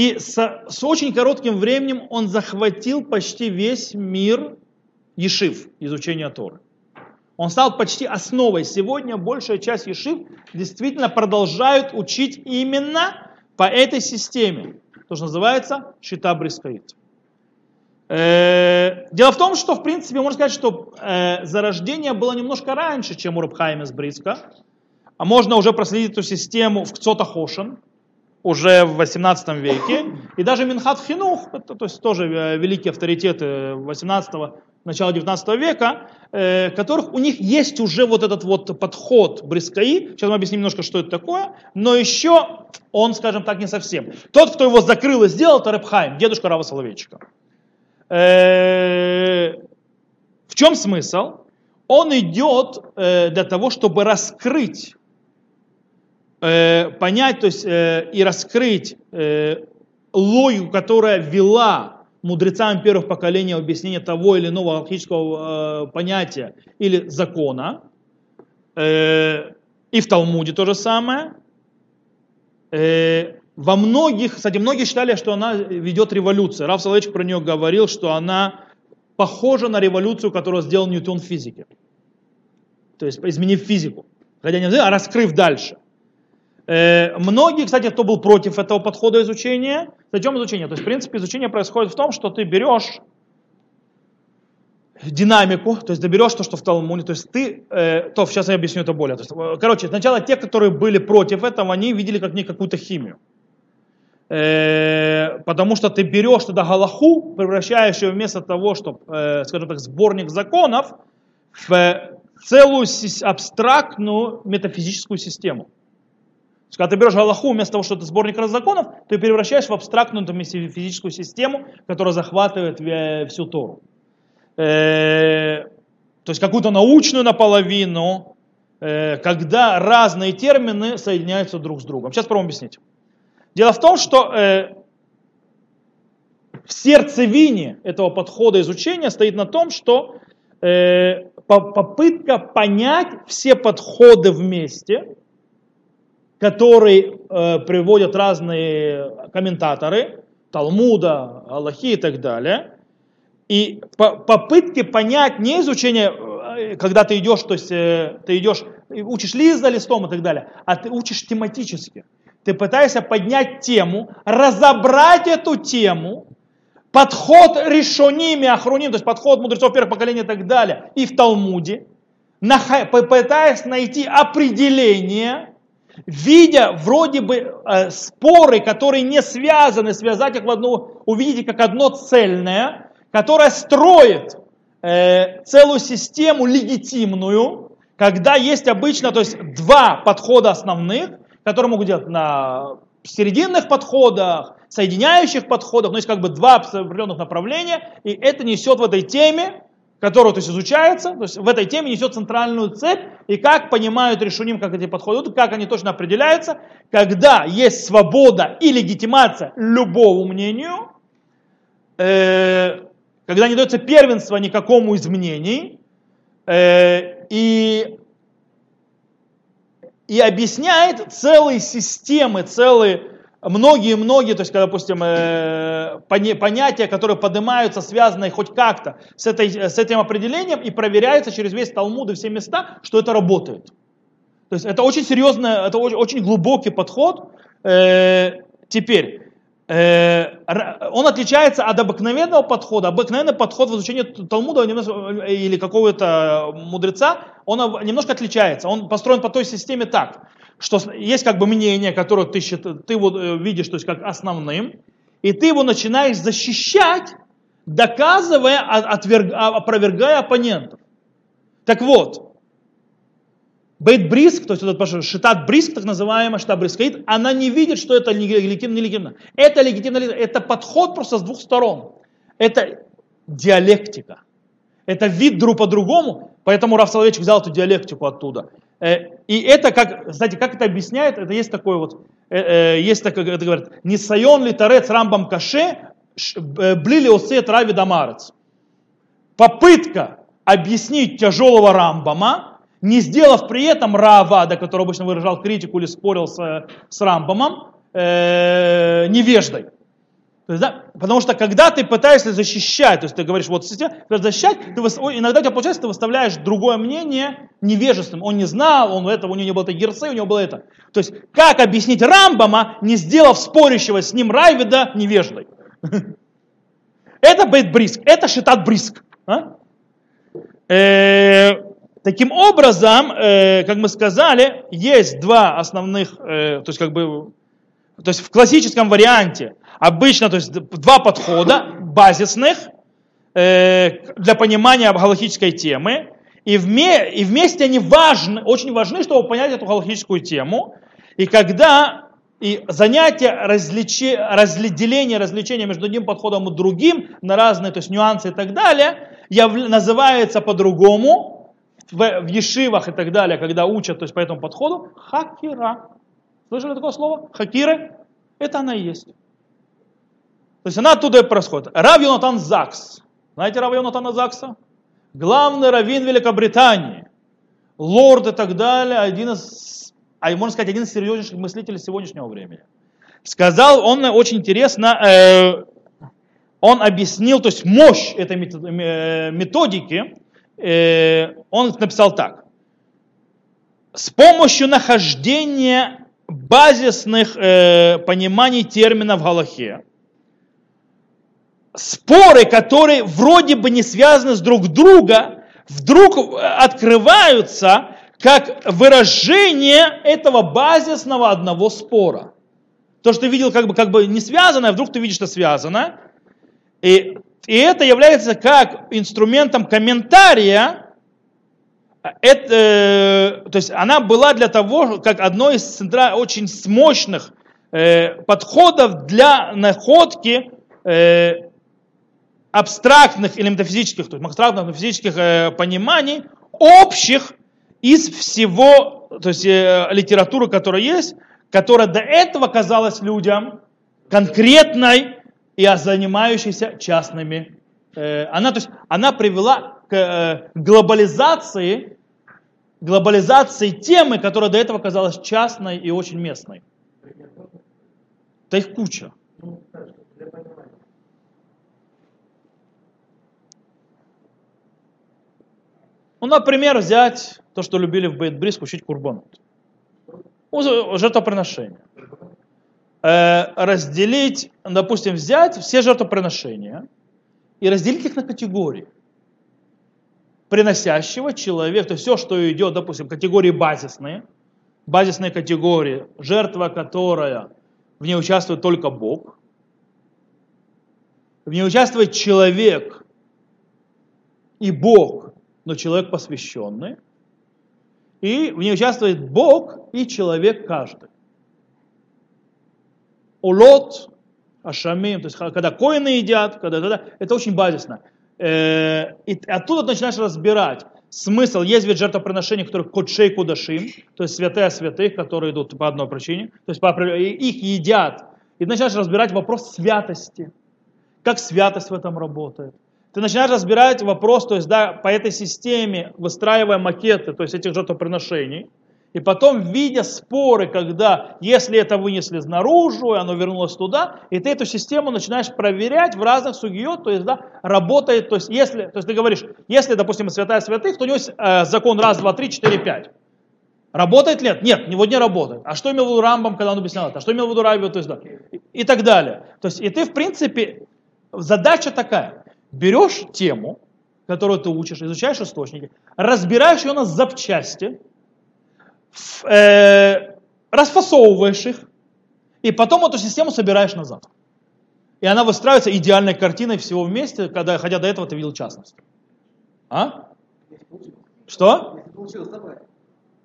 И с, с очень коротким временем он захватил почти весь мир Ешив, изучения Торы. Он стал почти основой. Сегодня большая часть Ешив действительно продолжают учить именно по этой системе, то, что называется Шита Брискаит. Э, дело в том, что, в принципе, можно сказать, что э, зарождение было немножко раньше, чем у Рабхайма с Бриска. А можно уже проследить эту систему в Кцота Хошин, уже в 18 веке. И даже Минхат Хинух, это, то есть тоже э, великие авторитеты 18 начала 19 века, э, которых у них есть уже вот этот вот подход Брискаи. Сейчас мы объясним немножко, что это такое. Но еще он, скажем так, не совсем. Тот, кто его закрыл и сделал, это Репхайм, дедушка Рава Соловейчика. Э, в чем смысл? Он идет э, для того, чтобы раскрыть э, понять то есть, э, и раскрыть э, логику, которая вела мудрецам первых поколений объяснение того или иного алхимического э, понятия или закона. Э, и в Талмуде то же самое. Э, во многих, кстати, многие считали, что она ведет революцию. Раф Соловейчик про нее говорил, что она похожа на революцию, которую сделал Ньютон в физике. То есть изменив физику. Хотя не а раскрыв дальше. Э, многие, кстати, кто был против этого подхода изучения, зачем изучение? То есть, в принципе, изучение происходит в том, что ты берешь динамику, то есть доберешь то, что в Талмуде, то есть ты, э, то сейчас я объясню это более. То есть, э, короче, сначала те, которые были против этого, они видели как не какую-то химию. Э, потому что ты берешь туда галаху, превращаешь ее вместо того, чтобы, э, скажем так, сборник законов, в целую абстрактную метафизическую систему когда ты берешь Галаху вместо того, что это сборник законов, ты превращаешь в абстрактную там, физическую систему, которая захватывает э, всю Тору. Э, то есть какую-то научную наполовину, э, когда разные термины соединяются друг с другом. Сейчас попробуем объяснить. Дело в том, что э, в сердцевине этого подхода изучения стоит на том, что э, попытка понять все подходы вместе, который э, приводят разные комментаторы, Талмуда, Аллахи и так далее, И по, попытки понять не изучение, э, когда ты идешь, то есть э, ты идешь, учишь лист за листом и так далее, а ты учишь тематически. Ты пытаешься поднять тему, разобрать эту тему, подход решоними, охруним, то есть подход мудрецов первых поколений и так далее, и в Талмуде, пытаясь найти определение, видя вроде бы э, споры, которые не связаны, связать их в одну, увидеть их как одно цельное, которое строит э, целую систему легитимную, когда есть обычно, то есть два подхода основных, которые могут делать на серединных подходах, соединяющих подходах, но есть как бы два определенных направления, и это несет в этой теме, которая то есть, изучается, то есть в этой теме несет центральную цепь, и как понимают решуним, как эти подходы как они точно определяются, когда есть свобода и легитимация любому мнению, э, когда не дается первенство никакому из мнений, э, и и объясняет целые системы, целые многие-многие, то есть, когда, допустим, э, понятия, которые поднимаются, связанные хоть как-то с, этой, с этим определением, и проверяется через весь Талмуд и все места, что это работает. То есть это очень серьезный, это очень, очень глубокий подход. Э, теперь, Э, он отличается от обыкновенного подхода. Обыкновенный подход в изучении Талмуда или какого-то мудреца, он немножко отличается. Он построен по той системе так, что есть как бы мнение, которое ты, ты его э, видишь то есть как основным, и ты его начинаешь защищать, доказывая, отверг, опровергая оппонентов. Так вот, Бейт Бриск, то есть этот Шитат Бриск, так называемая Шитат Брискаит, она не видит, что это легитимно, нелегитимно. Это легитимно, это подход просто с двух сторон. Это диалектика. Это вид друг по-другому, поэтому Раф Соловейчик взял эту диалектику оттуда. Э, и это, как, знаете, как это объясняет, это есть такой вот, э, э, есть такое, это говорит, не сайон ли тарец рамбам каше, блили осет рави дамарец. Попытка объяснить тяжелого рамбама, не сделав при этом Раавада, который обычно выражал критику или спорил с, с Рамбамом, э, невеждой. То есть, да, потому что когда ты пытаешься защищать, то есть ты говоришь, вот защищать, ты, иногда у тебя получается, ты выставляешь другое мнение невежественным. Он не знал, он этого, у него не было этой герцы, у него было это. То есть, как объяснить Рамбама, не сделав спорящего с ним Райвида невеждой? Это бейт бриск, это шитат бриск. А? Э, Таким образом, э, как мы сказали, есть два основных, э, то есть как бы, то есть в классическом варианте обычно, то есть два подхода базисных э, для понимания галактической темы, и, вме, и вместе они важны, очень важны, чтобы понять эту галактическую тему. И когда и занятие различи, разделение, развлечения между одним подходом и другим на разные то есть нюансы и так далее, яв, называется по-другому, в, в ешивах и так далее, когда учат то есть по этому подходу, хакира. Слышали такое слово? Хакиры? Это она и есть. То есть она оттуда и происходит. Рав Йонатан Закс. Знаете Рав Йонатана Закса? Главный раввин Великобритании. Лорд и так далее. Один из, а можно сказать, один из серьезнейших мыслителей сегодняшнего времени. Сказал он очень интересно, э, он объяснил, то есть мощь этой э, методики, Э, он написал так. С помощью нахождения базисных э, пониманий терминов в Галахе, споры, которые вроде бы не связаны с друг друга, вдруг открываются как выражение этого базисного одного спора. То, что ты видел как бы, как бы не связанное, вдруг ты видишь, что связано. И и это является как инструментом комментария. Это, э, то есть она была для того, как одно из центра, очень мощных э, подходов для находки э, абстрактных или метафизических, то есть абстрактных метафизических э, пониманий, общих из всего, то есть э, литературы, которая есть, которая до этого казалась людям конкретной, и занимающейся частными. Э, она, то есть, она привела к э, глобализации, глобализации темы, которая до этого казалась частной и очень местной. Да их куча. Ну, например, взять то, что любили в Бейтбрис, учить курбанут. Жертвоприношение. Э, разделить, допустим, взять все жертвоприношения и разделить их на категории. Приносящего человека, то есть все, что идет, допустим, категории базисные, базисные категории, жертва, которая в ней участвует только Бог, в ней участвует человек и Бог, но человек посвященный, и в ней участвует Бог и человек каждый. Улот, ашамим, то есть когда коины едят, когда, когда это очень базисно. Э, и оттуда начинаешь разбирать смысл. Есть ведь жертвоприношения, которые кодшей кудашим, то есть святые святых, которые идут по одной причине, то есть по, их едят. И начинаешь разбирать вопрос святости. Как святость в этом работает. Ты начинаешь разбирать вопрос, то есть да, по этой системе, выстраивая макеты, то есть этих жертвоприношений, и потом, видя споры, когда, если это вынесли наружу, и оно вернулось туда, и ты эту систему начинаешь проверять в разных сугиот, то есть, да, работает, то есть, если, то есть ты говоришь, если, допустим, святая святых, то у него есть э, закон раз, два, три, четыре, пять. Работает ли? Нет, него не работает. А что имел в виду Рамбам, когда он объяснял это? А что имел в виду Раби, то есть, да, и, и так далее. То есть, и ты, в принципе, задача такая. Берешь тему, которую ты учишь, изучаешь источники, разбираешь ее на запчасти, э, расфасовываешь их, и потом эту систему собираешь назад. И она выстраивается идеальной картиной всего вместе, когда, хотя до этого ты видел частность. А? Что?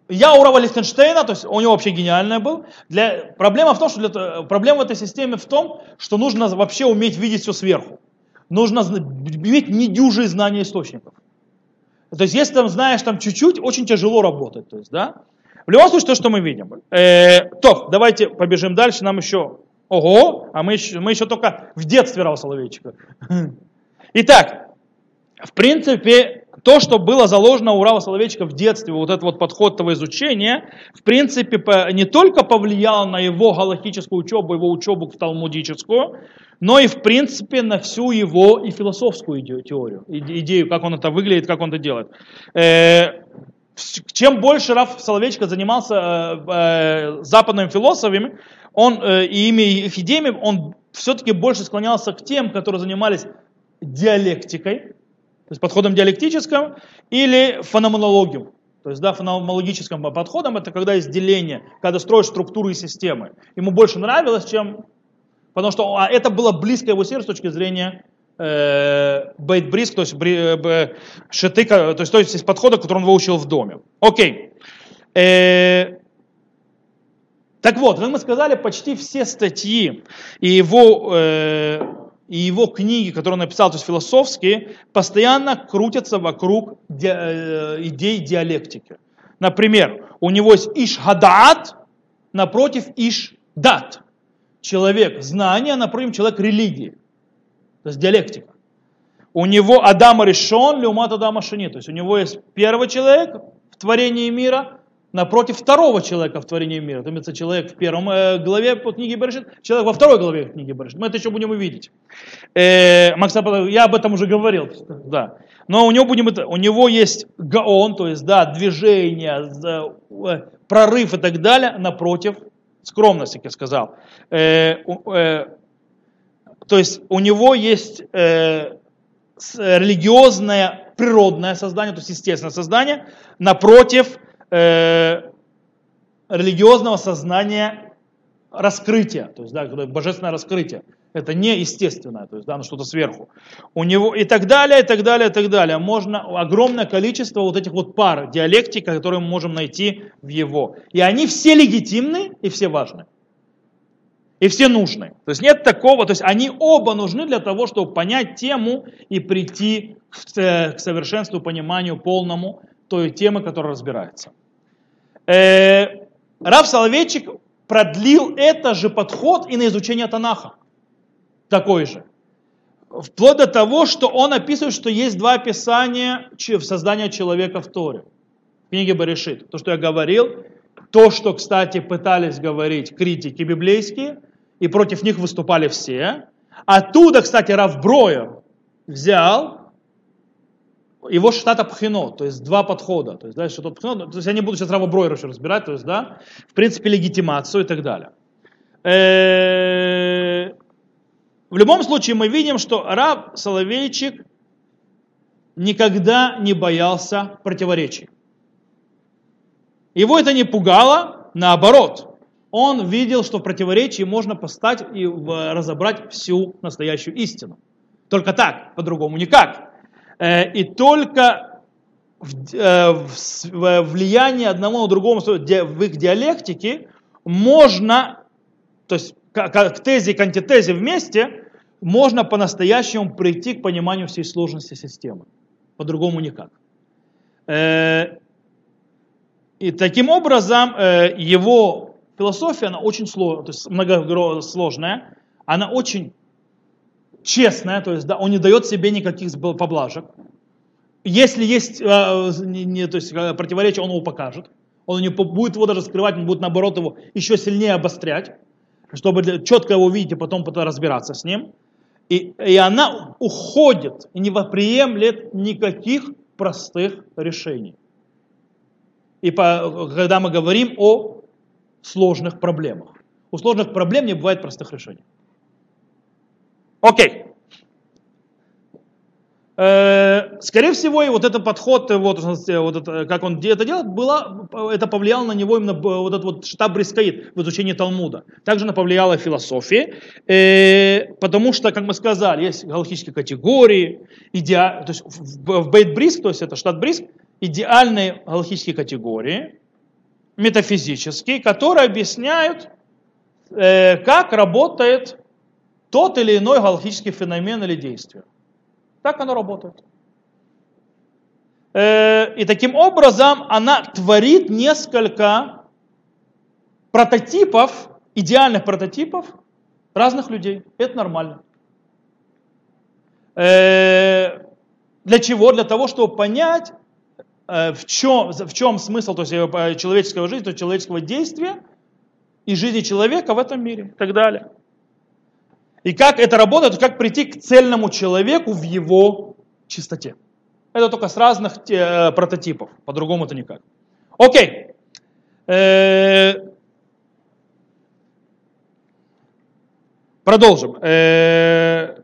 Я у Рава Лихтенштейна, то есть у него вообще гениальный был. Для, проблема в том, что для, проблема в этой системе в том, что нужно вообще уметь видеть все сверху. Нужно иметь недюжие знания источников. То есть, если там знаешь там чуть-чуть, очень тяжело работать. То есть, да? В любом случае, то, что мы видим. Э, то, давайте побежим дальше, нам еще... Ого, а мы еще, мы еще только в детстве Рава Соловейчика. Итак, в принципе, то, что было заложено у Рава Соловейчика в детстве, вот этот вот подход того изучения, в принципе, не только повлияло на его галактическую учебу, его учебу в талмудическую, но и, в принципе, на всю его и философскую идею, теорию, идею, как он это выглядит, как он это делает. Э, чем больше Раф Соловейчик занимался э, э, западными философами, он и ими их идеями, он все-таки больше склонялся к тем, которые занимались диалектикой, то есть подходом диалектическим, или феноменологией. То есть, да, феноменологическим подходом это когда есть деление, когда строишь структуры и системы. Ему больше нравилось, чем... Потому что а это было близко его сердцу с точки зрения Э, бейт-бриск, то есть э, шатыка, то есть, то есть из подхода, который он выучил в доме. Окей. Э, так вот, как мы сказали, почти все статьи и его, и его книги, которые он написал, то есть философские, постоянно крутятся вокруг идей диалектики. Например, у него есть иш-хадат напротив иш-дат. Человек знания напротив человек религии. То есть диалектика. У него Адама решен, Леумат Адама Шини. То есть у него есть первый человек в творении мира, напротив второго человека в творении мира. То есть человек в первом э, главе по книге Берешит, человек во второй главе книги Берешит. Мы это еще будем увидеть. Э, Макс, я об этом уже говорил. Да. Но у него, будем это, у него есть гаон, то есть да, движение, э, прорыв и так далее, напротив скромности, как я сказал. Э, э, то есть у него есть э, религиозное природное создание, то есть естественное создание, напротив э, религиозного сознания раскрытия, то есть да, божественное раскрытие. Это не естественное, то есть да, на что-то сверху. У него и так далее, и так далее, и так далее. Можно огромное количество вот этих вот пар диалектик, которые мы можем найти в его. И они все легитимны и все важны. И все нужны. То есть нет такого, то есть они оба нужны для того, чтобы понять тему и прийти к э, совершенству, пониманию полному той темы, которая разбирается. Э, Рав Соловейчик продлил это же подход и на изучение Танаха. Такой же. Вплоть до того, что он описывает, что есть два описания в создании человека в Торе. В книге Баришит. То, что я говорил, то, что, кстати, пытались говорить критики библейские, и против них выступали все. Оттуда, кстати, Равброя взял его штата пхино, то есть два подхода. То есть, да, что пхино, то есть я не буду сейчас Рава Бройра разбирать, то есть, да, в принципе, легитимацию и так далее. Э, в любом случае мы видим, что раб Соловейчик никогда не боялся противоречий. Его это не пугало, наоборот. Он видел, что в противоречии можно постать и разобрать всю настоящую истину. Только так, по-другому никак. Э, и только э, влияние одного на другого в их диалектике можно, то есть к тезе и к антитезе вместе, можно по-настоящему прийти к пониманию всей сложности системы. По-другому никак. Э, и таким образом его философия, она очень сложная, то есть многосложная, она очень честная, то есть да, он не дает себе никаких поблажек. Если есть э, не, то есть, э, противоречие, он его покажет. Он не будет его даже скрывать, он будет наоборот его еще сильнее обострять, чтобы четко его видеть и потом, потом разбираться с ним. И, и она уходит и не приемлет никаких простых решений. И по, когда мы говорим о сложных проблемах. У сложных проблем не бывает простых решений. Окей. Э, скорее всего, и вот этот подход, э, вот, вот это, как он это делает, было, это повлияло на него именно вот этот вот штаб Брискаид в изучении Талмуда. Также она повлияла философии, э, потому что, как мы сказали, есть галактические категории, идеа, то есть в Бейт Бриск, то есть это штат Бриск, идеальные галактические категории, метафизические, которые объясняют, как работает тот или иной галактический феномен или действие. Так оно работает. Э, и таким образом она творит несколько прототипов, идеальных прототипов разных людей. Это нормально. Э, для чего? Для того, чтобы понять, э, в чем, в чем смысл то есть, человеческого жизни, то есть человеческого действия и жизни человека в этом мире и так далее. И как это работает, как прийти к цельному человеку в его чистоте. Это только с разных э, прототипов, по-другому это никак. Окей. Э, продолжим. Э,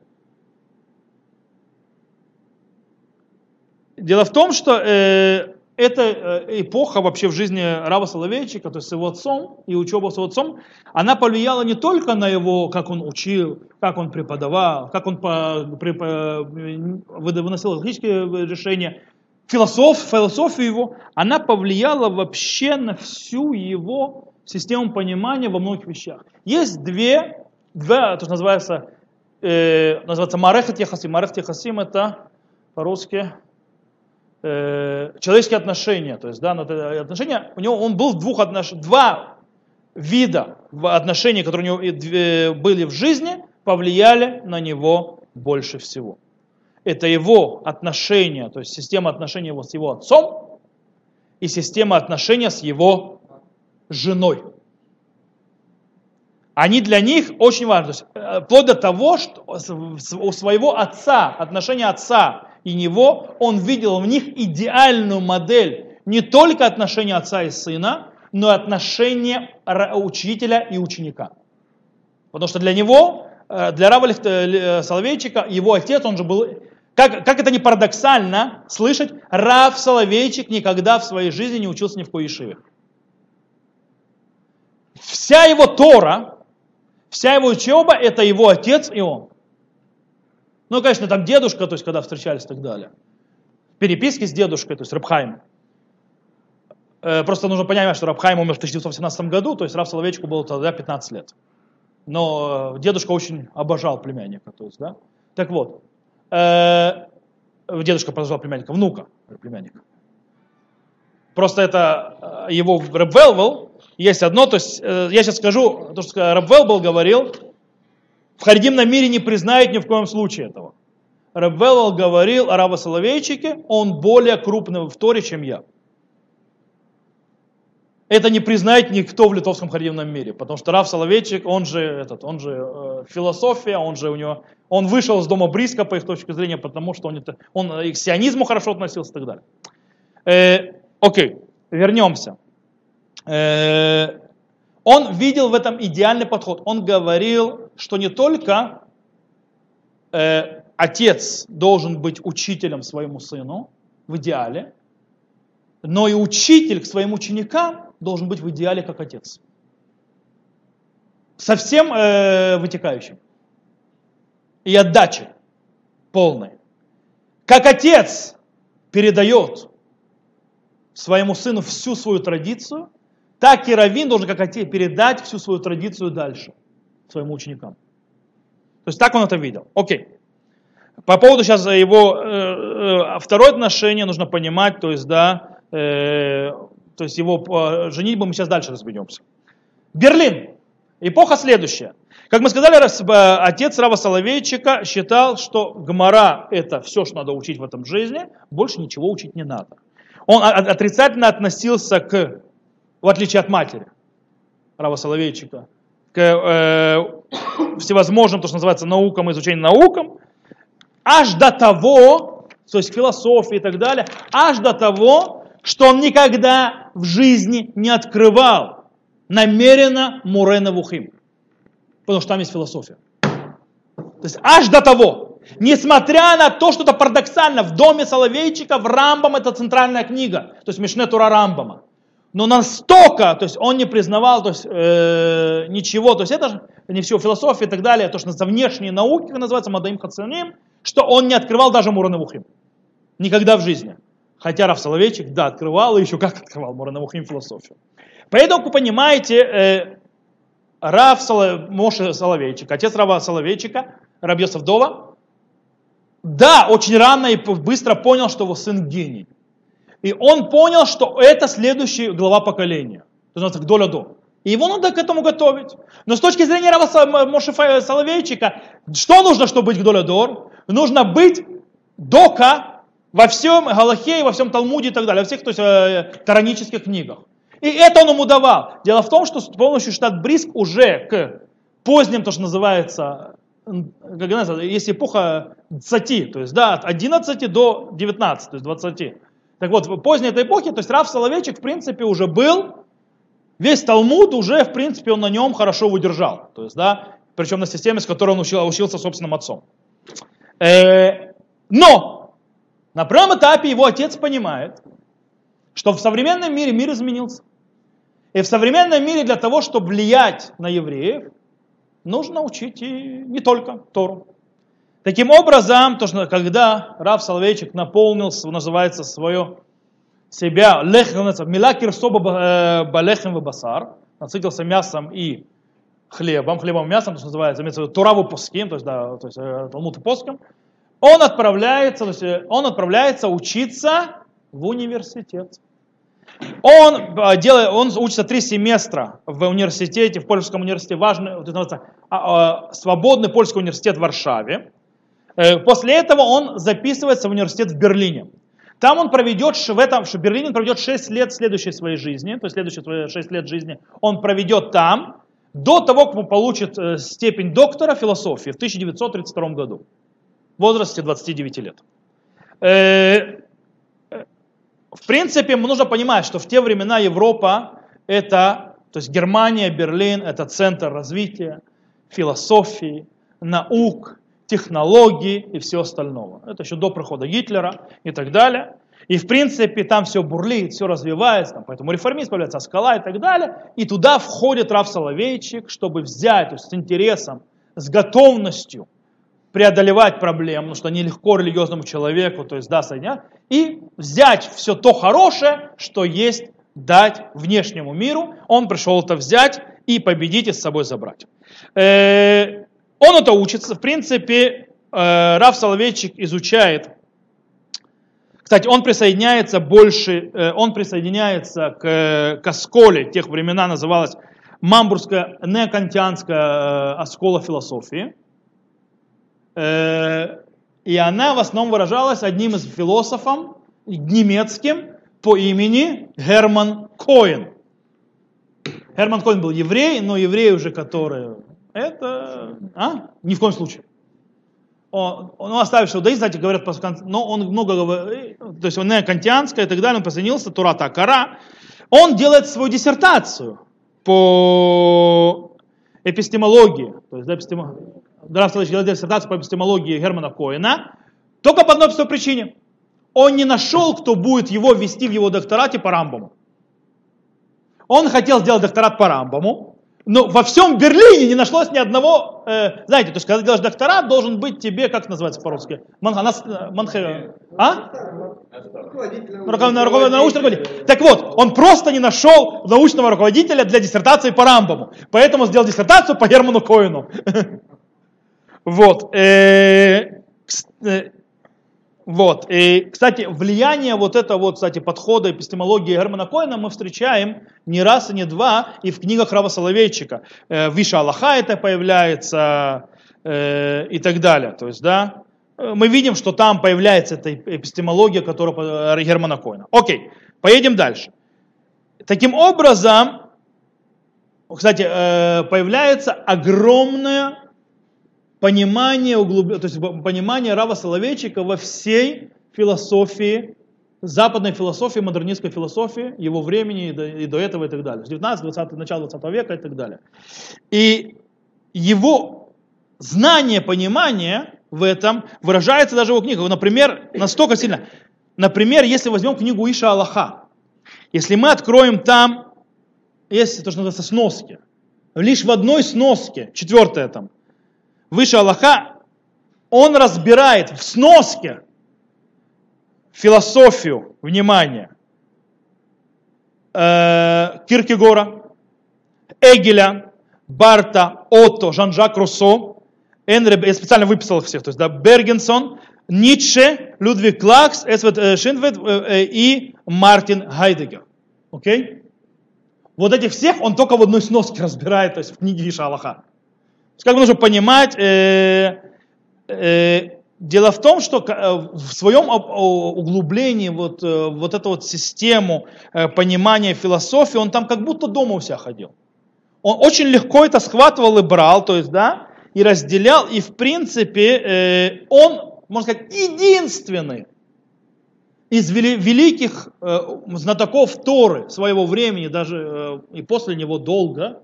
дело в том, что э, эта э, эпоха вообще в жизни Рава Соловейчика, то есть с его отцом и учеба с его отцом, она повлияла не только на его, как он учил, как он преподавал, как он выносил логические решения, философ, философию его, она повлияла вообще на всю его систему понимания во многих вещах. Есть две, две то, что называется, э, называется Марехет Яхасим. Марехет Яхасим это по-русски э, человеческие отношения, то есть, да, отношения, у него он был в двух отнош... два вида отношений, которые у него были в жизни, повлияли на него больше всего. Это его отношения, то есть система отношений его с его отцом и система отношения с его женой. Они для них очень важны. То есть, э, вплоть до того, что у своего отца, отношения отца и него, он видел в них идеальную модель не только отношения отца и сына, но и отношения учителя и ученика. Потому что для него, э, для Рава э, Соловейчика, его отец, он же был, как, как это не парадоксально слышать, Рав Соловейчик никогда в своей жизни не учился ни в коей. Вся его Тора, вся его учеба, это его отец и он. Ну, конечно, там дедушка, то есть, когда встречались и так далее. Переписки с дедушкой, то есть Рабхайм. Э, просто нужно понимать, что Рабхайм умер в 1917 году, то есть Раб Соловейчику было тогда 15 лет. Но дедушка очень обожал племянника, то есть, да. Так вот, э, дедушка продолжал племянника, внука племянника. Просто это э, его Рэб есть одно, то есть я сейчас скажу, то, что Рэб говорил, в Харидимном мире не признают ни в коем случае этого. Рабвелл говорил о Рава Соловейчике, он более крупный в Торе, чем я. это не признает никто в литовском харидимном мире, потому что Раф Соловейчик, он же, этот, он же э, философия, он же у него, он вышел из дома Бриска по их точке зрения, потому что он, это, он и к сионизму хорошо относился и так далее. Э, окей, вернемся. Э, он видел в этом идеальный подход. Он говорил, что не только э, отец должен быть учителем своему сыну в идеале, но и учитель к своим ученикам должен быть в идеале как отец. Совсем э, вытекающим. И отдачи полной. Как отец передает своему сыну всю свою традицию, так и Равин должен как отец передать всю свою традицию дальше своим ученикам. То есть так он это видел. Окей. По поводу сейчас его э, э, второе отношение нужно понимать, то есть, да, э, то есть его э, женитьбу мы сейчас дальше разберемся. Берлин. Эпоха следующая. Как мы сказали, э, отец Рава Соловейчика считал, что Гмара это все, что надо учить в этом жизни, больше ничего учить не надо. Он отрицательно относился к, в отличие от матери Рава Соловейчика, к э, всевозможным, то, что называется, наукам, изучению наукам, аж до того, то есть философии и так далее, аж до того, что он никогда в жизни не открывал намеренно Мурена Вухим. Потому что там есть философия. То есть аж до того, несмотря на то, что это парадоксально, в доме Соловейчика, в Рамбам это центральная книга, то есть Мишне Тура Рамбама. Но настолько, то есть он не признавал то есть, э, ничего, то есть это же не все философия и так далее, то, что называется внешние науки, как называется, Мадаим Хацаним, что он не открывал даже Мурана Вухим. Никогда в жизни. Хотя Раф Соловейчик, да, открывал, и еще как открывал Муранавухим философию. Поэтому, понимаете, э, Раф Соло, Моше Соловейчик, отец Рава Соловейчика, Рабьесов Дова, да, очень рано и быстро понял, что его сын гений. И он понял, что это следующая глава поколения. То есть, доля до. И его надо к этому готовить. Но с точки зрения Рава Моше Соловейчика, что нужно, чтобы быть Гдоля Нужно быть дока во всем Галахе, во всем Талмуде и так далее, во всех то есть, э, таранических книгах. И это он ему давал. Дело в том, что с помощью штат Бриск уже к поздним, то, что называется, как называется, есть эпоха 20, то есть да, от 11 до 19, то есть 20. Так вот, в поздней этой эпохе, то есть Раф Соловейчик, в принципе, уже был, весь Талмуд уже, в принципе, он на нем хорошо выдержал. То есть, да, причем на системе, с которой он учил, учился собственным отцом. Э, но на первом этапе его отец понимает, что в современном мире мир изменился. И в современном мире для того, чтобы влиять на евреев, нужно учить и не только Тору. Таким образом, то, что когда Рав Соловейчик наполнил, называется, свое себя, мила кирсоба э, балехем басар, насытился мясом и хлебом, хлебом мясом, то, что называется, тураву пуским, то есть, да, то есть э, талмуд и поским, он отправляется, то есть э, он отправляется учиться в университет. Он, делает, он учится три семестра в университете, в Польском университете, важный, это, а, а, свободный польский университет в Варшаве. Э, после этого он записывается в университет в Берлине. Там он проведет, в этом, в Берлине он проведет 6 лет следующей своей жизни, то есть следующие 6 лет жизни он проведет там, до того, как он получит степень доктора философии в 1932 году в возрасте 29 лет. Э, в принципе, нужно понимать, что в те времена Европа это, то есть Германия, Берлин, это центр развития, философии, наук, технологий и всего остального. Это еще до прихода Гитлера и так далее. И в принципе там все бурлит, все развивается, там, поэтому реформизм появляется, скала и так далее. И туда входит Раф Соловейчик, чтобы взять, то есть с интересом, с готовностью преодолевать проблему, потому что нелегко религиозному человеку, то есть да, соединять, и взять все то хорошее, что есть, дать внешнему миру. Он пришел это взять и победить и с собой забрать. Э, он это учится, в принципе, э, Раф Соловейчик изучает кстати, он присоединяется больше, э, он присоединяется к, к Асколе, тех времена называлась Мамбургская неокантианская Аскола философии. Э, и она в основном выражалась одним из философов немецким по имени Герман Коэн. Герман Коин был еврей, но еврей уже, который... Это... А? Ни в коем случае. Он, он оставивший иудаизм, кстати, говорят, но он много говорит, то есть он не и так далее, он присоединился, Турата Акара. Он делает свою диссертацию по эпистемологии, то есть да, эпистемо... Раф делает диссертацию по эпистемологии Германа Коина, только по одной простой причине. Он не нашел, кто будет его вести в его докторате по Рамбаму. Он хотел сделать докторат по Рамбаму, но во всем Берлине не нашлось ни одного, э, знаете, то есть когда делаешь докторат, должен быть тебе, как называется по-русски? Манханас, э, манхе, а? Руководитель, научный руководитель. Так вот, он просто не нашел научного руководителя для диссертации по Рамбаму, поэтому сделал диссертацию по Герману Коину. Вот. Э, э, вот. И, кстати, влияние вот этого вот, кстати, подхода эпистемологии Германа Коина мы встречаем не раз и не два и в книгах Рава Соловейчика. Э, Виша Аллаха это появляется э, и так далее. То есть, да, мы видим, что там появляется эта эпистемология, которая э, Германа Коина. Окей, поедем дальше. Таким образом, кстати, э, появляется огромное понимание, углуб... то есть понимание Рава Соловейчика во всей философии, западной философии, модернистской философии, его времени и до, и до этого и так далее. С 19-20, начала 20 века и так далее. И его знание, понимание в этом выражается даже в его книгах. Например, настолько сильно. Например, если возьмем книгу Иша Аллаха, если мы откроем там, есть то, что называется сноски, лишь в одной сноске, четвертая там, выше Аллаха, он разбирает в сноске философию, внимание, э, Киркегора, Эгеля, Барта, Отто, Жан-Жак Руссо, Энре, я специально выписал их всех, то есть да, Бергенсон, Ницше, Людвиг Клакс, Эсвет э, Шинвет э, и Мартин Хайдегер. Окей? Вот этих всех он только в одной сноске разбирает, то есть в книге Иша Аллаха. Как бы нужно понимать, э, э, дело в том, что э, в своем углублении вот, вот эту вот систему понимания философии, он там как будто дома у себя ходил. Он очень легко это схватывал и брал, то есть, да, и разделял, и в принципе он, можно сказать, единственный из великих знатоков Торы своего времени, даже и после него долго,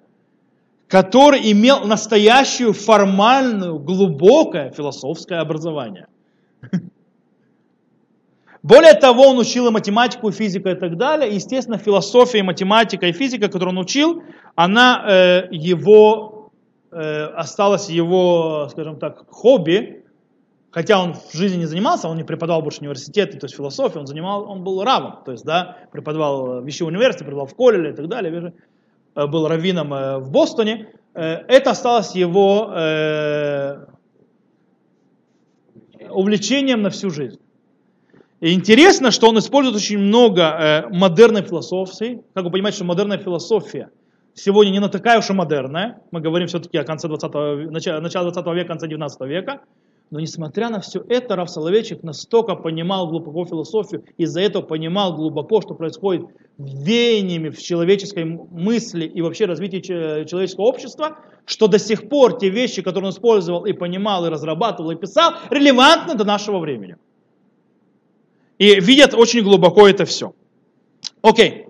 который имел настоящую формальную, глубокое философское образование. Более того, он учил и математику, и физику и так далее. естественно, философия, математика и физика, которую он учил, она э, его, э, осталась его, скажем так, хобби. Хотя он в жизни не занимался, он не преподавал больше университеты, то есть философию, он занимал, он был равом, то есть, да, преподавал в вещевом университете, преподавал в колледже и так далее. Э, был раввином э, в Бостоне, э, это осталось его увлечением на всю жизнь. И интересно, что он использует очень много модерной философии. Как вы понимаете, что модерная философия сегодня не такая уж и модерная. Мы говорим все-таки о конце 20 начале, начале 20 века, конце 19 века. Но несмотря на все это, Раф Соловейчик настолько понимал глубоко философию, из-за этого понимал глубоко, что происходит веяниями в человеческой мысли и вообще развитии человеческого общества, что до сих пор те вещи, которые он использовал и понимал, и разрабатывал, и писал, релевантны до нашего времени. И видят очень глубоко это все. Окей.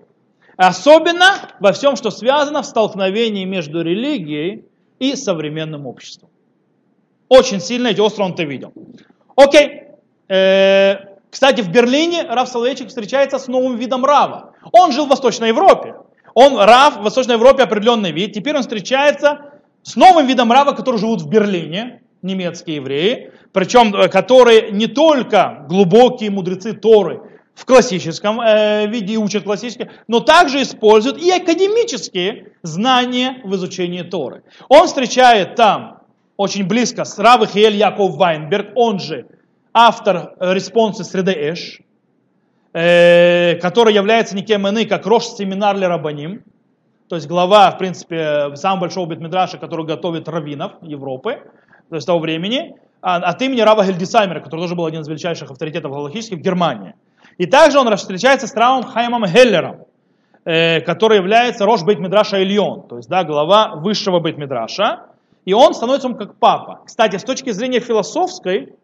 Особенно во всем, что связано в столкновении между религией и современным обществом. Очень сильно и остро он это видел. Окей. Э, кстати, в Берлине Рав Соловейчик встречается с новым видом Рава. Он жил в Восточной Европе. Он Рав в Восточной Европе определенный вид. Теперь он встречается с новым видом Рава, которые живут в Берлине, немецкие евреи, причем э, которые не только глубокие мудрецы Торы в классическом э, виде учат классические, но также используют и академические знания в изучении Торы. Он встречает там очень близко. С Рав Йехиэль Яков Вайнберг, он же автор э, респонса שרידי אש, э, который является никем иным, как ראש סמינר רבנים, то есть глава, в принципе, самого большого бейт-мидраша, который готовит раввинов Европы, то есть того времени, а, от имени Рава Гильдесхаймера, который тоже был один из величайших авторитетов галахических в Германии. И также он встречается с Равом Хаимом Хеллером, э, который является Рош Бейт Мидраша Ильон, то есть да, глава высшего Бейт Мидраша, и он становится как папа. Кстати, с точки зрения философской,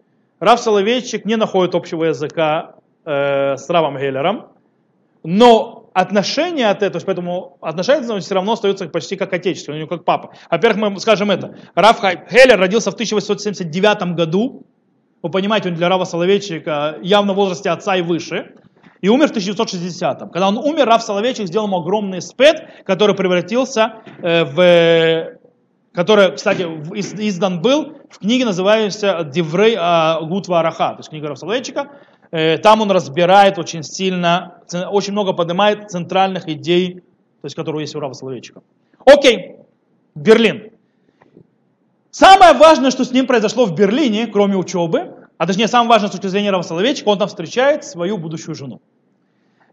Рав Соловейчик не находит общего языка э, с Равом Геллером, но отношения от этого, поэтому отношения все равно остаются почти как отечественные, у него как папа. Во-первых, мы скажем это. Рав Геллер родился в 1879 году, вы понимаете, он для Рава Соловейчика явно в возрасте отца и выше, и умер в 1960 Когда он умер, Рав Соловейчик сделал ему огромный спет, который превратился э, в который, кстати, издан был в книге, называющейся «Деврей Гутва Араха», то есть книга Рав Соловейчика. Э, там он разбирает очень сильно, очень много поднимает центральных идей, то есть которые есть у Рава. Окей, Берлин. Самое важное, что с ним произошло в Берлине, кроме учебы, а точнее самое важное с точки зрения Рава он там встречает свою будущую жену.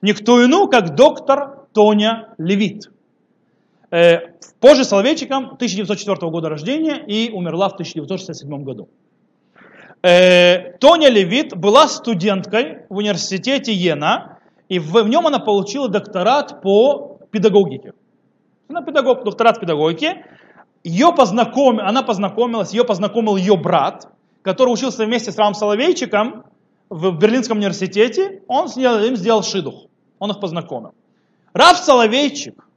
Никто иную, как доктор Тоня Левит. Э, позже Соловейчиком 1904 года рождения и умерла в 1967 году. Э, Тоня Левит была студенткой в университете Йена, и в, в нем она получила докторат по педагогике. Она педагог, докторат педагогики ее познаком... она познакомилась, ее познакомил ее брат, который учился вместе с Рамом Соловейчиком в Берлинском университете, он им сделал шидух, он их познакомил. Рав Соловейчик,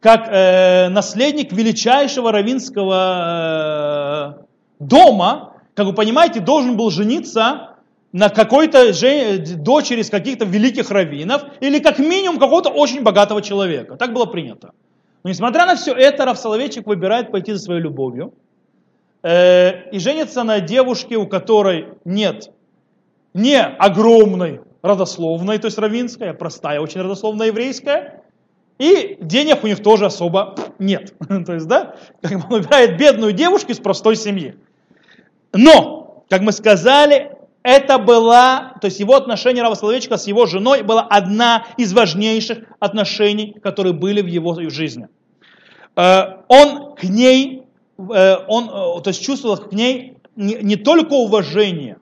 как э, наследник величайшего равинского э, дома, как вы понимаете, должен был жениться на какой-то дочери из каких-то великих раввинов или как минимум какого-то очень богатого человека. Так было принято. Но несмотря на все это, Рав Соловейчик выбирает пойти за своей любовью э, и женится на девушке, у которой нет не огромной родословной, то есть равинская, а простая очень родословная еврейская, и денег у них тоже особо нет. то есть, да, как он выбирает бедную девушку из простой семьи. Но, как мы сказали, это была, то есть его отношение Рава Соловейчика с его женой была одна из важнейших отношений, которые были в его жизни. Э, он к ней, э, он, э, то есть чувствовал к ней не, не только уважение,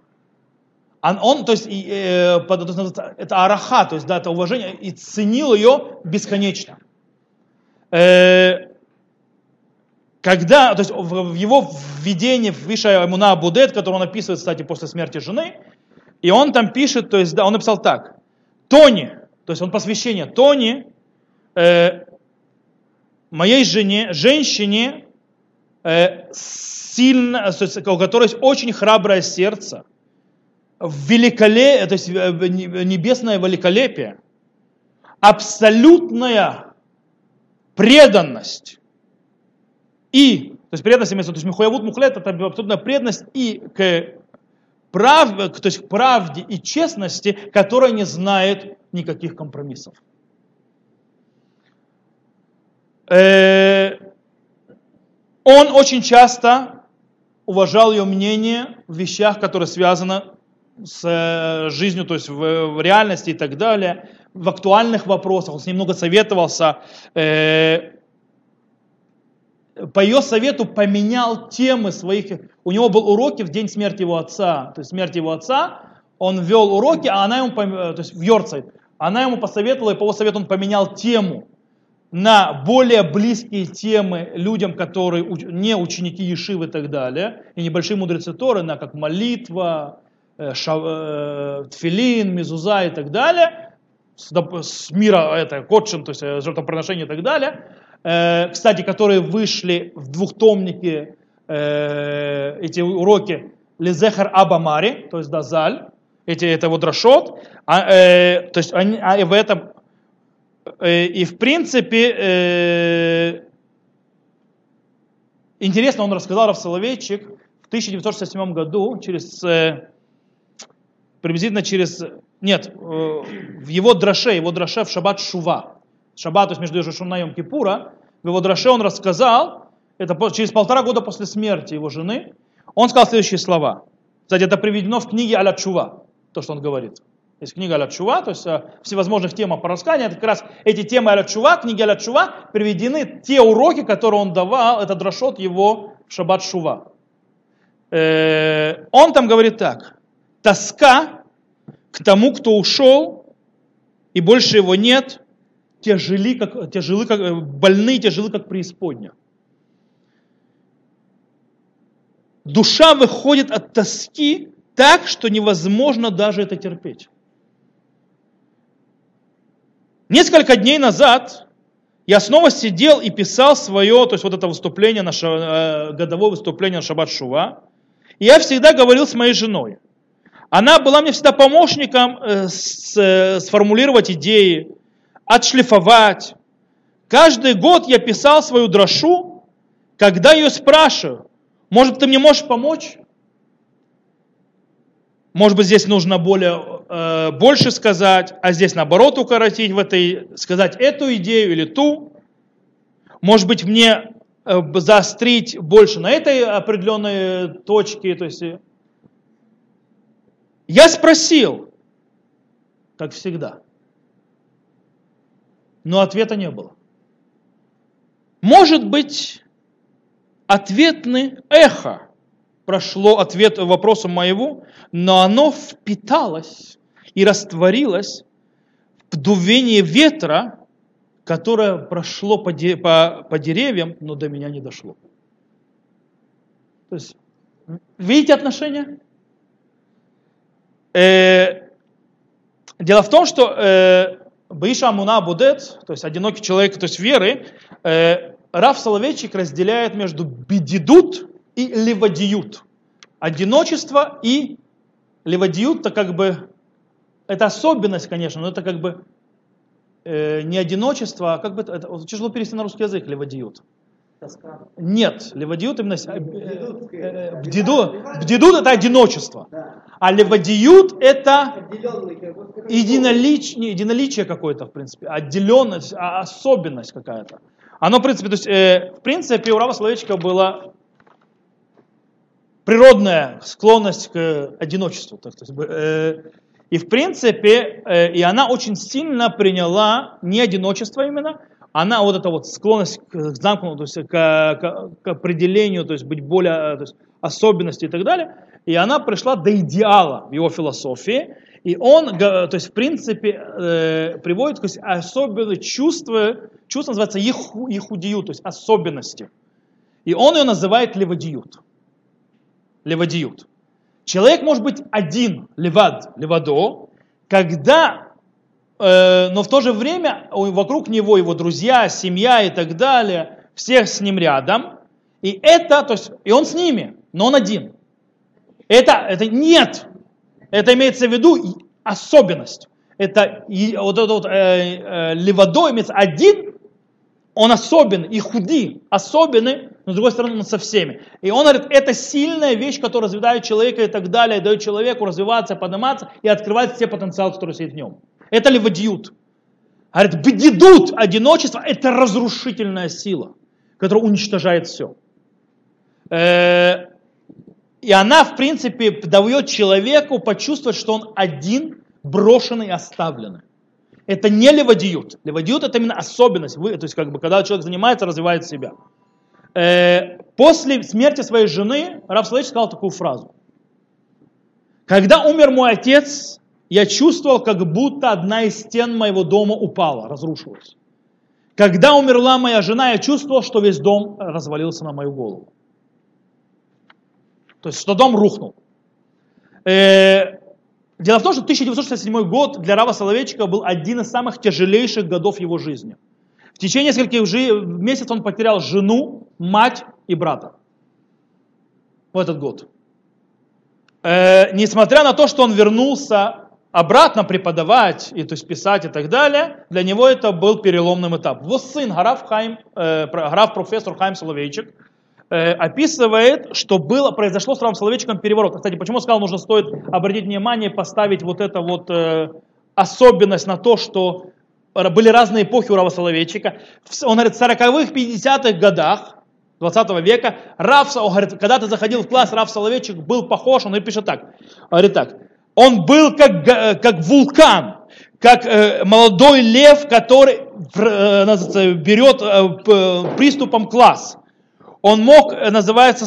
он, он то есть, это араха, то есть, да, это уважение, и ценил ее бесконечно. Когда, то есть в его введении в Виша Амуна Будет, который он описывает, кстати, после смерти жены, и он там пишет, то есть, да, он написал так, Тони, то есть он посвящение Тони, э, моей жене, женщине, э, сильно, у которой есть очень храброе сердце, великолепие, то есть э, небесное великолепие, абсолютная преданность и, то есть преданность имеется, то есть Михуявут Мухлет, это абсолютная преданность и к, прав, то есть к правде и честности, которая не знает никаких компромиссов. Э, он очень часто уважал ее мнение в вещах, которые связаны с э, жизнью, то есть в, реальности и так далее, в актуальных вопросах. Он с ней много советовался. Э, по ее совету поменял темы своих. У него был уроки в день смерти его отца. То есть смерти его отца, он вел уроки, а она ему, то есть в Йорцайт, она ему посоветовала, и по его совету он поменял тему на более близкие темы людям, которые не ученики Ешивы и так далее, и небольшие мудрецы Торы, на как молитва, э, шав, э, тфилин, мезуза и так далее, с, мира это котшин, то есть э, жертвоприношение и так далее, Э, кстати, которые вышли в двухтомнике, э, эти уроки Лизехар Абамари, то есть Дазаль, эти, это вот Рашот, а, э, то есть они, а в этом, э, и в принципе, э, интересно, он рассказал Рав Соловейчик в 1967 году, через, э, приблизительно через, нет, э, в его драше, его драше в Шаббат Шува, Шаббат, то есть между Йошушем и Йом Кипура, в его драше он рассказал, это через полтора года после смерти его жены, он сказал следующие слова. Кстати, это приведено в книге Аля Чува, то, что он говорит. Есть книга Аля Чува, то есть о всевозможных темах по расканию. Это как раз эти темы Аля Чува, книги Аля Чува, приведены те уроки, которые он давал, это дрошот его в Шаббат Шува. Э, он там говорит так. Тоска к тому, кто ушел, и больше его нет, тяжели, как, тяжелы, как, больны, тяжелы, как преисподня. Душа выходит от тоски так, что невозможно даже это терпеть. Несколько дней назад я снова сидел и писал свое, то есть вот это выступление, на, э, годовое выступление на Шаббат Шува. И я всегда говорил с моей женой. Она была мне всегда помощником э, с, э, сформулировать идеи, отшлифовать. Каждый год я писал свою дрошу, когда ее спрашиваю, может ты мне можешь помочь? Может быть, здесь нужно более, э, больше сказать, а здесь наоборот укоротить в этой, сказать эту идею или ту. Может быть, мне э, заострить больше на этой определенной точке. То есть, э, я спросил, как всегда, но ответа не было. Может быть, ответный эхо прошло ответ вопросу моего, но оно впиталось и растворилось в дувении ветра, которое прошло по, де, по, по деревьям, но до меня не дошло. То есть, видите отношения? Э, дело в том, что э, Баиша Амуна Будет, то есть одинокий человек, то есть веры, э, Раф Соловейчик разделяет между бедидут и левадиют. Одиночество и левадиют, это как бы, это особенность, конечно, но это как бы э, не одиночество, а как бы, это, тяжело перевести на русский язык, левадиют. Нет, левадиют именно... Бдидут, бдидут, это одиночество. А левадиют это единолич, не, единоличие какое-то, в принципе, отделенность, а особенность какая-то. Оно, в принципе, то есть, э, в принципе, у Рава Соловейчика была природная склонность к одиночеству. Так, то есть, э, и в принципе, э, и она очень сильно приняла не одиночество именно, она вот эта вот склонность к замкнутому, то есть к, к, к определению, то есть быть более, то есть особенности и так далее, и она пришла до идеала в его философии, и он, то есть в принципе, э, приводит то есть, особенные чувства, чувство называется ехудию, то есть особенности. И он ее называет левадиют. Левадиют. Человек может быть один, левад, левадо, когда Э, но в то же время вокруг него его друзья, семья и так далее, всех с ним рядом. И это, то есть, и он с ними, но он один. Это, это нет. Это имеется в виду особенность. Это вот этот вот, э, э, левадо один, он особен, и худи, особенный, но с другой стороны он со всеми. И он говорит, это сильная вещь, которая развивает человека и так далее, дает человеку развиваться, подниматься и открывать все потенциалы, которые сидят в нем. Это левадиют. Говорит, бедидут, одиночество, это разрушительная сила, которая уничтожает все. Э, и она, в принципе, дает человеку почувствовать, что он один, брошенный, оставленный. Это не левадиют. Левадиют это именно особенность. Вы, то есть, как бы, когда человек занимается, развивает себя. Э, после смерти своей жены Раф Салыч сказал такую фразу. Когда умер мой отец, я чувствовал, как будто одна из стен моего дома упала, разрушилась. Когда умерла моя жена, я чувствовал, что весь дом развалился на мою голову. То есть, что дом рухнул. Э, дело в том, что 1967 год для Рава Соловейчика был один из самых тяжелейших годов его жизни. В течение нескольких месяцев он потерял жену, мать и брата. В этот год. Э, несмотря на то, что он вернулся обратно преподавать, и, то есть писать и так далее, для него это был переломным этап. Его сын, Граф, Хайм, э, Граф профессор Хайм Соловейчик, э, описывает, что было, произошло с Равом Соловейчиком переворот. Кстати, почему сказал, нужно стоит обратить внимание, поставить вот эту вот э, особенность на то, что были разные эпохи у Рава Соловейчика. Он говорит, в 40-х, 50-х годах 20 века, Рав, говорит, когда ты заходил в класс, Рав Соловейчик был похож, он и пишет так, говорит так, он был как, э, как вулкан, как э, молодой лев, который э, берет э, приступом класс. Он мог, э, называется,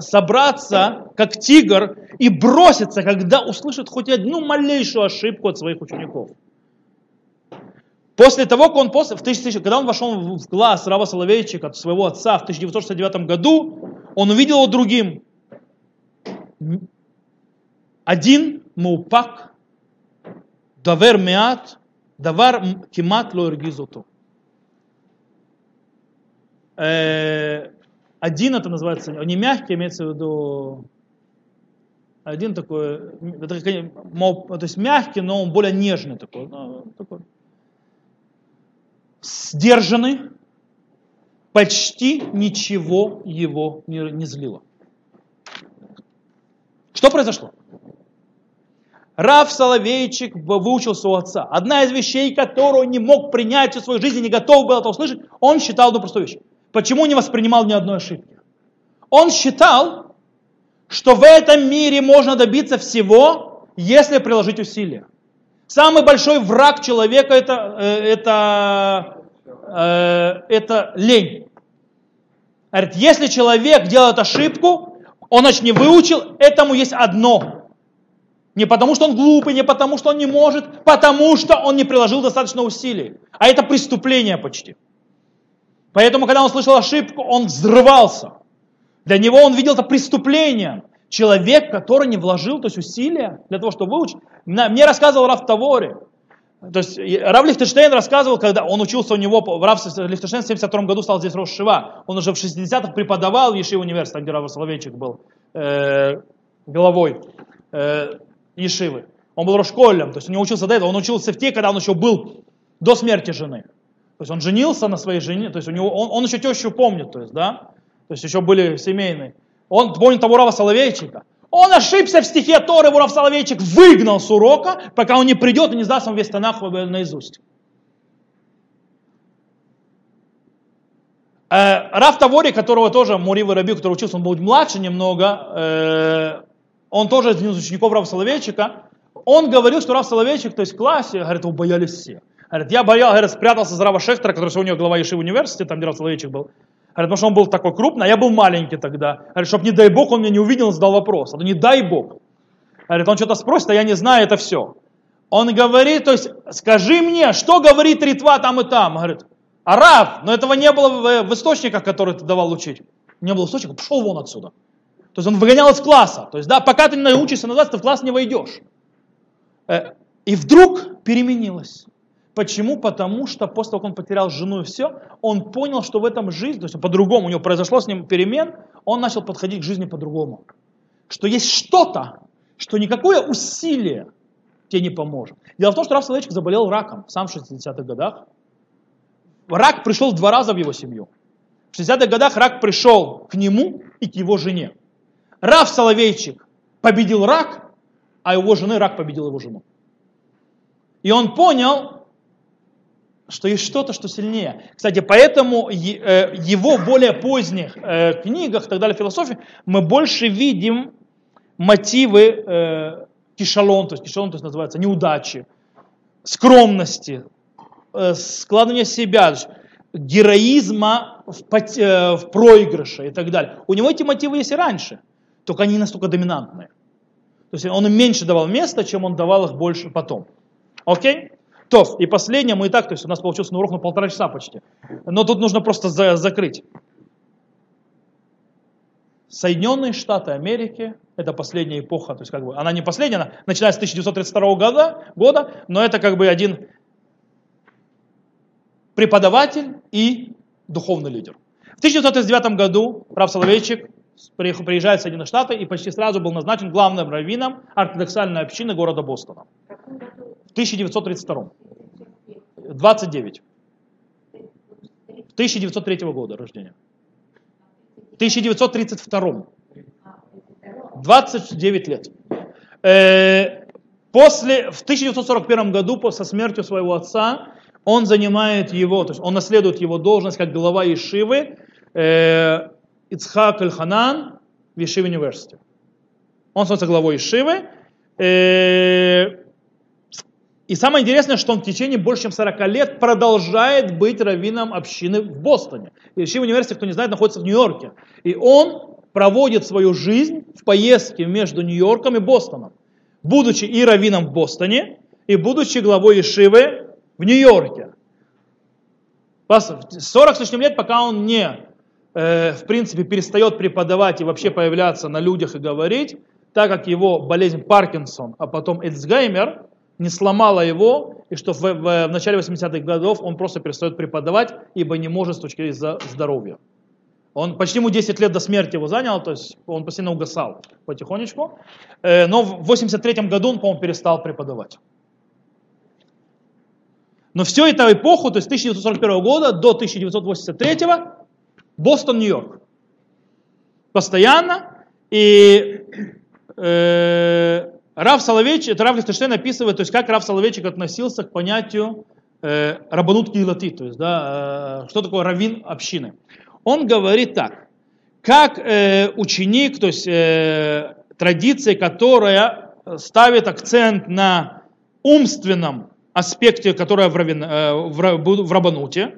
собраться, как тигр, и броситься, когда услышит хоть одну малейшую ошибку от своих учеников. После того, как он, после, в 1000, когда он вошел в глаз Рава Соловейчика, от своего отца в 1969 году, он увидел его другим. Один мупак, давер меат, давар кимат ло эргизоту. Один это называется, не мягкий, имеется в виду один такой, это, то есть мягкий, но он более нежный такой. Такой. Сдержанный, почти ничего его не, не злило. Что произошло? Рав Соловейчик выучился у отца. Одна из вещей, которую он не мог принять в своей жизни, не готов был это услышать, он считал одну простую вещь. Почему не воспринимал ни одной ошибки? Он считал, что в этом мире можно добиться всего, если приложить усилия. Самый большой враг человека это, э, это, э, это лень. Говорит, если человек делает ошибку, он значит не выучил, этому есть одно. Не потому, что он глупый, не потому, что он не может, потому что он не приложил достаточно усилий. А это преступление почти. Поэтому, когда он слышал ошибку, он взрывался. Для него он видел это преступлением. Человек, который не вложил то есть усилия для того, чтобы выучить. Мне рассказывал Раф Тавори. То есть Рав Лихтенштейн рассказывал, когда он учился у него, Рав Лихтенштейн в 72 году стал здесь Рошива. Он уже в 60-х преподавал в Ешиве университете, где Рав Соловейчик был э, головой э, Ешивы. Он был Рошколем, то есть он не учился до этого, он учился в те, когда он еще был до смерти жены. То есть он женился на своей жене, то есть у него, он, он еще тещу помнит, то есть, да, то есть еще были семейные. Он помнит того Рава Соловейчика. Он ошибся в стихе Торы, Рав Соловейчик выгнал с урока, пока он не придет и не сдаст вам весь Танах наизусть. Э, Раф Тавори, которого тоже Мури Раби, который учился, он был младше немного, э, он тоже один из учеников Рава Соловейчика, он говорил, что Рав Соловейчик, то есть в классе, говорит, его боялись все. Говорит, я боялся, говорит, спрятался за Рава Шехтера, который сегодня глава Ешивы университета, там, Рав Соловейчик был. Говорит, потому что он был такой крупный, а я был маленький тогда. Говорит, чтобы не дай бог он меня не увидел и задал вопрос. А то не дай бог. Говорит, он что-то спросит, а я не знаю, это все. Он говорит, то есть, скажи мне, что говорит Ритва там и там? Говорит, Араб, но этого не было в, в источниках, которые ты давал учить. Не было источников, пошел вон отсюда. То есть он выгонял из класса. То есть, да, пока ты не научишься назад, ты в класс не войдешь. Э, и вдруг переменилось. Почему? Потому что после того, как он потерял жену и все, он понял, что в этом жизнь, то есть по-другому, у него произошло с ним перемен, он начал подходить к жизни по-другому. Что есть что-то, что никакое усилие тебе не поможет. Дело в том, что Раф Соловейчик заболел раком сам в 60-х годах. Рак пришел два раза в его семью. В 60-х годах рак пришел к нему и к его жене. Раф Соловейчик победил рак, а его жены рак победил его жену. И он понял, что есть что-то, что сильнее. Кстати, поэтому э, его более поздних э, книгах, и так далее, философии, мы больше видим мотивы э, кишалон, то есть кишалон то есть называется неудачи, скромности, складывания себя, героизма в, проигрыше и так далее. У него эти мотивы есть и раньше, только они не настолько доминантные. То есть он им меньше давал места, чем он давал их больше потом. Окей? То, и последнее, мы и так, то есть у нас получился урок на полтора часа почти. Но тут нужно просто за, закрыть. Соединенные Штаты Америки, это последняя эпоха, то есть как бы, она не последняя, она начинается с 1932 года, года, но это как бы один преподаватель и духовный лидер. В 1939 году Прав Соловейчик приезжает в Соединенные Штаты и почти сразу был назначен главным раввином ортодоксальной общины города Бостона. В 1932. 29. 1903 года рождения. В 1932. 29 лет. Э, после, в 1941 году, со смертью своего отца, он занимает его, то есть он наследует его должность как глава Ешивы э, Ицхак Аль-Ханан в Ешиве университете. Он становится главой Ешивы. Э, и самое интересное, что он в течение больше чем 40 лет продолжает быть раввином общины в Бостоне. Ешива университет, кто не знает, находится в Нью-Йорке. И он проводит свою жизнь в поездке между Нью-Йорком и Бостоном. Будучи и раввином в Бостоне, и будучи главой Ешивы в Нью-Йорке. 40 с лишним лет, пока он не, э, в принципе, перестает преподавать и вообще появляться на людях и говорить, так как его болезнь Паркинсон, а потом Эцгеймер, не сломала его, и что в, в, в начале 80-х годов он просто перестает преподавать, ибо не может с точки зрения здоровья. Он почти ему 10 лет до смерти его занял, то есть он постепенно угасал потихонечку. Э, но в 83 году он, по-моему, перестал преподавать. Но всю эту эпоху, то есть 1941 года до 1983 Бостон, Нью-Йорк. Постоянно. И э, Рав Соловейчик, это Рав Лихтенштейн описывает, то есть как Рав Соловейчик относился к понятию э, рабанут килати, то есть да, э, что такое равин общины. Он говорит так, как э, ученик, то есть э, традиция, которая ставит акцент на умственном аспекте, которая в, равен, э, в, в Рабануте,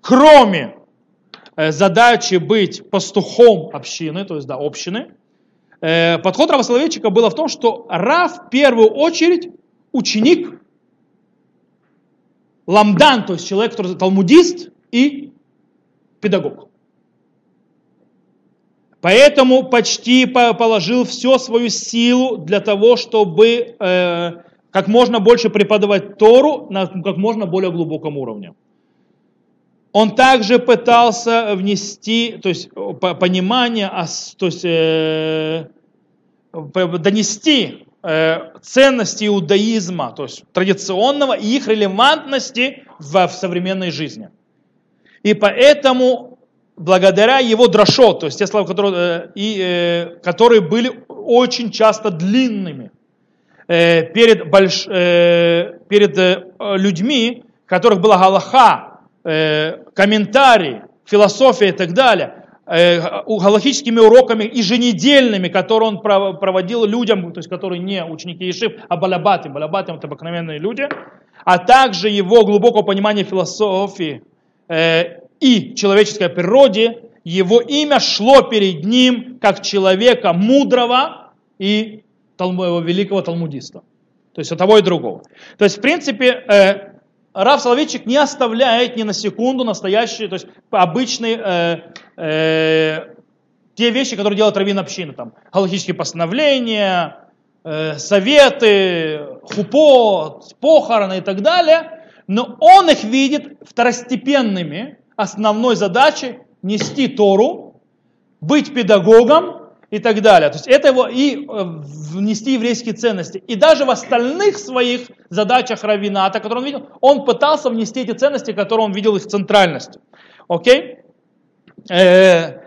кроме э, задачи быть пастухом общины, то есть да, общины, э, подход Равословечика было в том, что Рав в первую очередь ученик, ламдан, то есть человек, который талмудист и педагог. Поэтому почти положил всю свою силу для того, чтобы э, как можно больше преподавать Тору на как можно более глубоком уровне. Он также пытался внести, то есть понимание, то есть э, донести э, ценности иудаизма, то есть традиционного и их релевантности в, в современной жизни. И поэтому благодаря его дрошот, то есть те слова, которые, э, и, э, которые были очень часто длинными, э, перед, больш, э, перед э, людьми, которых была галаха, э, комментарий, философия и так далее, э, галахическими уроками еженедельными, которые он проводил людям, то есть которые не ученики Ешив, а балабаты. Балабаты это обыкновенные люди, а также его глубокого понимания философии э, и человеческой природе, его имя шло перед ним как человека мудрого и великого талмудиста. То есть от того и другого. То есть, в принципе, Рав Соловейчик не оставляет ни на секунду настоящие, то есть обычные э, э, те вещи, которые делает раввин общины, там, галактические постановления, э, советы, хупот, похороны и так далее, но он их видит второстепенными, основной задачей нести Тору, быть педагогом и так далее. То есть это его и э, внести еврейские ценности. И даже в остальных своих задачах равината, которые он видел, он пытался внести эти ценности, которые он видел их центральностью. Окей? Э,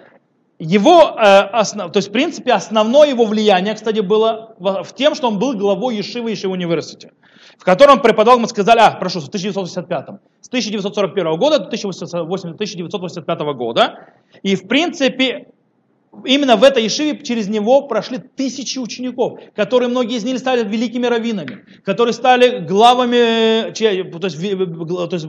его, э, то есть в принципе основное его влияние, кстати, было в тем, что он был главой Ешивы Ешивы университета в котором преподавал, мы сказали, а, прошу, в 1985, с 1941 года до 1985 года. И, в принципе, именно в этой Ешиве через него прошли тысячи учеников, которые многие из них стали великими раввинами, которые стали главами, то есть, то есть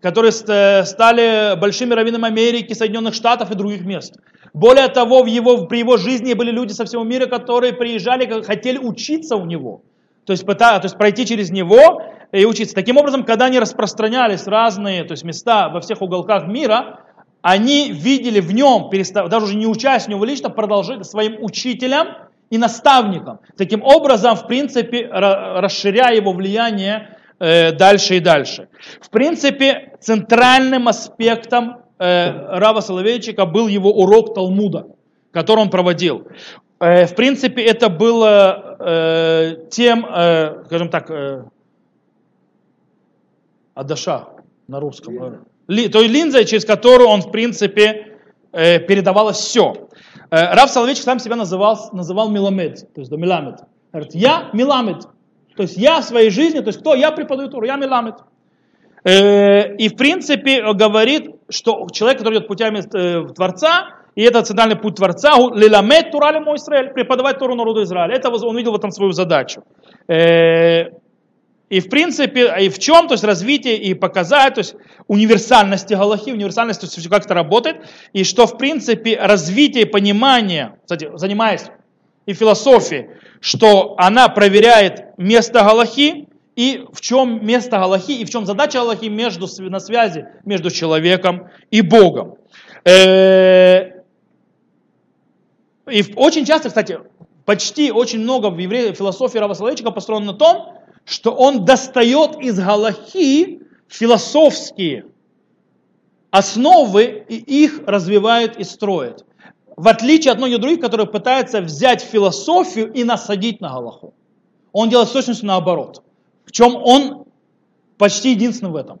которые стали большими раввинами Америки, Соединенных Штатов и других мест. Более того, в его, при его жизни были люди со всего мира, которые приезжали, хотели учиться у него. То есть, пыта, то есть пройти через него и учиться. Таким образом, когда они распространялись разные то есть места во всех уголках мира, они видели в нем, даже уже не учась в него лично, продолжить своим учителям и наставником. Таким образом, в принципе, расширяя его влияние э, дальше и дальше. В принципе, центральным аспектом э, Рава Соловейчика был его урок Талмуда, который он проводил. Э, в принципе, это было тем, скажем так, адаша на русском. Той линзой, через которую он, в принципе, передавалось все. Рав Соловейчик сам себя называл, называл Миламед, то есть да, Миламед. Говорит, я Миламед. То есть я в своей жизни, то есть кто? Я преподаю Туру, я Миламед. И в принципе говорит, что человек, который идет путями Творца, и это центральный путь Творца, лиламет турали мой Израиль, преподавать Туру народу Израиля. Это он видел в этом свою задачу. И в принципе, и в чем, то есть развитие и показать, то есть универсальности Галахи, универсальности, то есть как это работает, и что в принципе развитие понимания, кстати, занимаясь и философией, что она проверяет место Галахи и в чем место Галахи, и в чем задача Галахи между, на связи между человеком и Богом. Э, и очень часто, кстати, почти очень много в евреи, философии Рава Соловейчика построено на том, что он достает из Галахи философские основы и их развивает и строит. В отличие от многих других, которые пытаются взять философию и насадить на Галаху. Он делает с точностью наоборот. В чем он почти единственный в этом.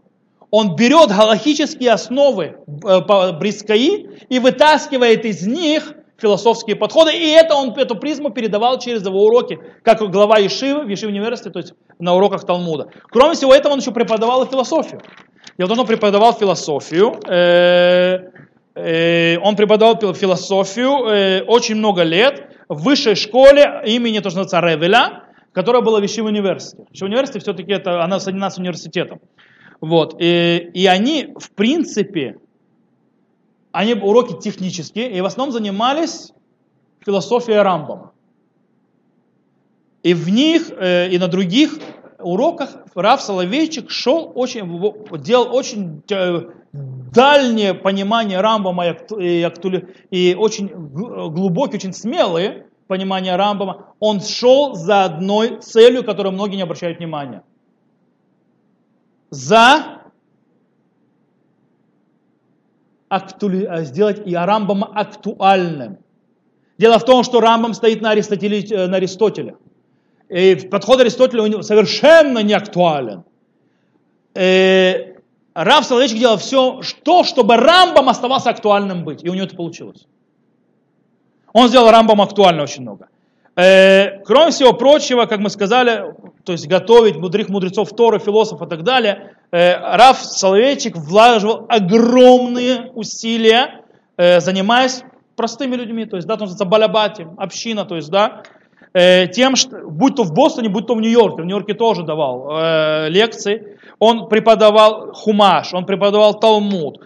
Он берет галахические основы э, Брискаи и вытаскивает из них философские подходы, и это он, эту призму передавал через его уроки, как глава Ешивы в Ешиве университете, то есть на уроках Талмуда. Кроме всего этого, он еще преподавал и философию. Вот он преподавал философию, э, э, он преподавал философию э, очень много лет в высшей школе имени, то, что называется, Ревеля, которая была в Ешиве университете. Ешиве университете все-таки это, она соединена с университетом. Вот. И, и они, в принципе, они уроки технические, и в основном занимались философией Рамбама. И в них, э, и на других уроках Раф Соловейчик шел очень, делал очень э, дальнее понимание Рамбама и, и очень глубокие, очень смелые понимания Рамбама. Он шел за одной целью, которую многие не обращают внимания. За актуали... Э, сделать и Рамбама актуальным. Дело в том, что Рамбам стоит на, Аристотеле, э, на Аристотеле. И подход Аристотеля у него совершенно не актуален. И э, Рав Соловейчик делал все, что, чтобы Рамбам оставался актуальным быть. И у него это получилось. Он сделал Рамбам актуально очень много. Кроме всего прочего, как мы сказали, то есть готовить мудрых мудрецов Торы, философов и так далее, Раф Соловейчик вложил огромные усилия, э, занимаясь простыми людьми, то есть, да, то есть балабати, община, то есть, да, э, тем, что, будь то в Бостоне, будь то в Нью-Йорке, в Нью-Йорке тоже давал э, лекции, он преподавал хумаш, он преподавал талмуд,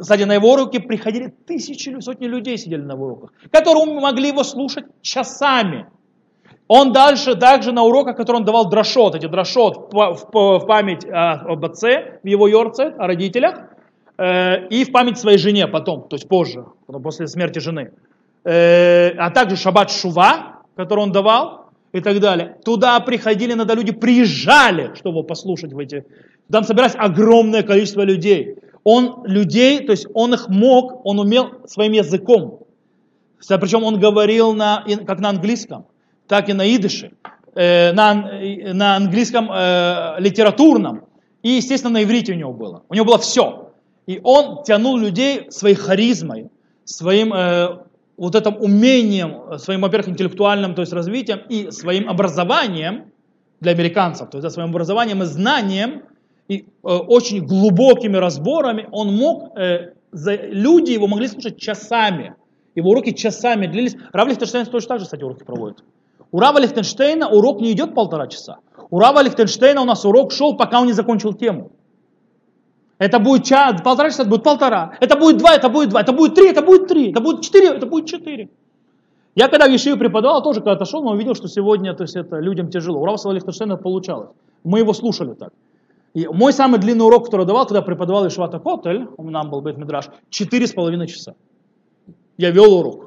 кстати, на его уроки приходили тысячи, сотни людей сидели на его уроках, которые могли его слушать часами. Он дальше также на уроках, которые он давал дрошот, эти дрошот в, память об отце, в его йорце, о родителях, э, и в память своей жене потом, то есть позже, после смерти жены. Э, а также шаббат шува, который он давал, и так далее. Туда приходили, иногда люди приезжали, чтобы послушать в эти... Там собиралось огромное количество людей он людей, то есть он их мог, он умел своим языком. Причем он говорил на, как на английском, так и на идыше, э, на, на английском э, литературном. И, естественно, на иврите у него было. У него было все. И он тянул людей своей харизмой, своим э, вот этим умением, своим, во-первых, интеллектуальным, то есть развитием, и своим образованием для американцев, то есть своим образованием и знанием, и э, очень глубокими разборами он мог, э, за, люди его могли слушать часами. Его уроки часами длились. Рав Лихтенштейн точно так же, кстати, уроки проводит. У Рава Лихтенштейна урок не идет полтора часа. У Рава Лихтенштейна у нас урок шел, пока он не закончил тему. Это будет час, полтора часа, это будет полтора. Это будет два, это будет два. Это будет три, это будет три. Это будет четыре, это будет четыре. Я когда в Ешиве преподавал, тоже когда-то шел, но увидел, что сегодня то есть, это людям тяжело. У Рава Лихтенштейна получалось. Мы его слушали так. И мой самый длинный урок, который давал, когда преподавал Ишвата Котель, у нас был Бет Мидраш, четыре с половиной часа. Я вел урок.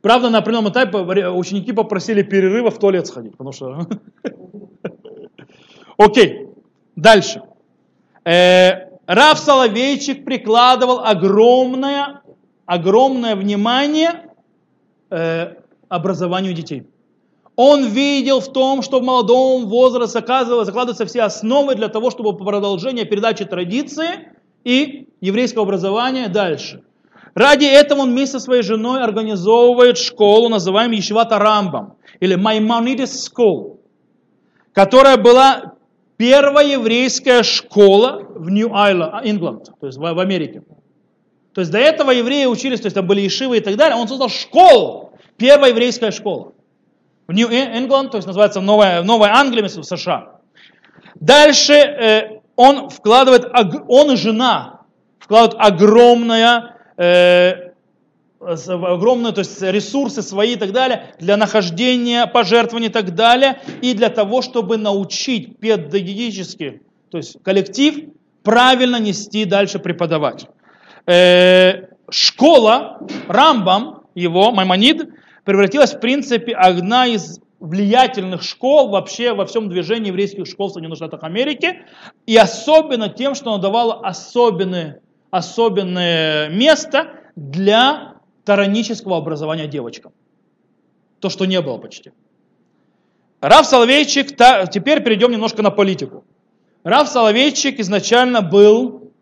Правда, на определенном этапе ученики попросили перерыва в туалет сходить, потому что... Окей, дальше. Э, Раф Соловейчик прикладывал огромное, огромное внимание э, образованию детей. Он видел в том, что в молодом возрасте закладываются все основы для того, чтобы продолжение передачи традиции и еврейского образования дальше. Ради этого он вместе со своей женой организовывает школу, называемую Ешивата Рамбам, или Maimonides School, которая была первая еврейская школа в Нью-Айленд, Ингланд, то есть в, Америке. То есть до этого евреи учились, то есть там были ешивы и так далее. Он создал школу, первая еврейская школа в Нью-Ингланд, то есть называется Новая, Новая Англия в США. Дальше э, он вкладывает, он и жена вкладывают огромное, э, огромные то есть ресурсы свои и так далее для нахождения пожертвований и так далее и для того, чтобы научить педагогический то есть коллектив правильно нести дальше преподавать. Э, школа Рамбам, его Маймонид, превратилась в принципе одна из влиятельных школ вообще во всем движении еврейских школ в Соединенных Штатах Америки, и особенно тем, что она давала особенное, особенное место для таранического образования девочкам. То, что не было почти. Раф Соловейчик, та, теперь перейдем немножко на политику. Раф Соловейчик изначально был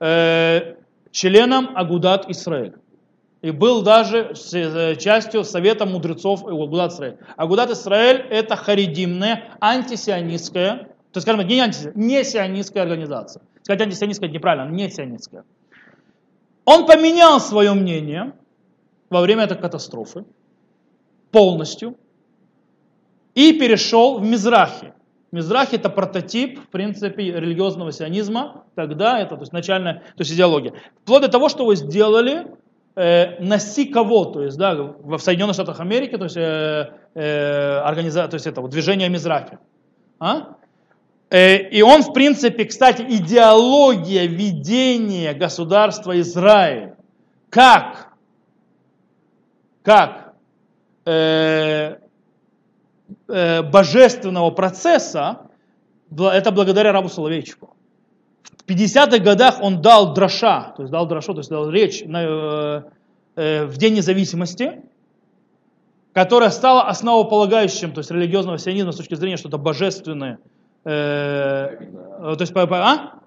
э, членом Агудат Израиль. И был даже э, частью Совета мудрецов Агудат Израиль. Агудат Израиль это харидимная, антисионистская, то есть, скажем, не, анти, не сионистская организация. Сказать антисионистская это неправильно, не сионистская. Он поменял свое мнение во время этой катастрофы полностью и перешел в Мизрахи. Мизрахи это прототип, в принципе, религиозного сионизма. Тогда это, то есть начальная, то есть идеология. Вплоть до того, что вы сделали э, носи кого, то есть, да, в Соединенных Штатах Америки, то есть, э, э, организа, то есть это вот движение Мизрахи. А? Э, и он, в принципе, кстати, идеология ведения государства Израиль, как, как? Э, э, божественного процесса, это благодаря Рабу Соловейчику. В 50-х годах он дал дроша, то есть дал дрошу, то есть дал речь на, э, э, в День независимости, которая стала основополагающим, то есть религиозного сионизма с точки зрения, что это божественное, э, то есть а?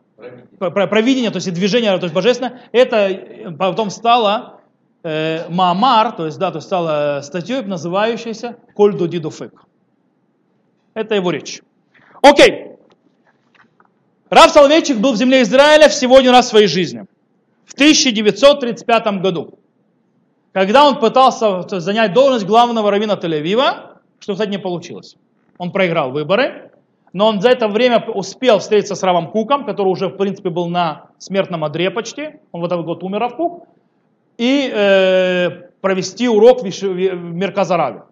провидение, то есть движение, то есть божественное, это потом стало э, Маамар, то есть, да, то есть стало статьей, называющейся Коль Дуди Это его речь. Окей. Рав Соловейчик был в земле Израиля всего один раз в своей жизни. В 1935 году. Когда он пытался занять должность главного раввина Тель-Авива, что, кстати, не получилось. Он проиграл выборы, но он за это время успел встретиться с Равом Куком, который уже, в принципе, был на смертном одре почти. Он в этот год умер, Рав Кук. И э, провести урок в, Мерказараве.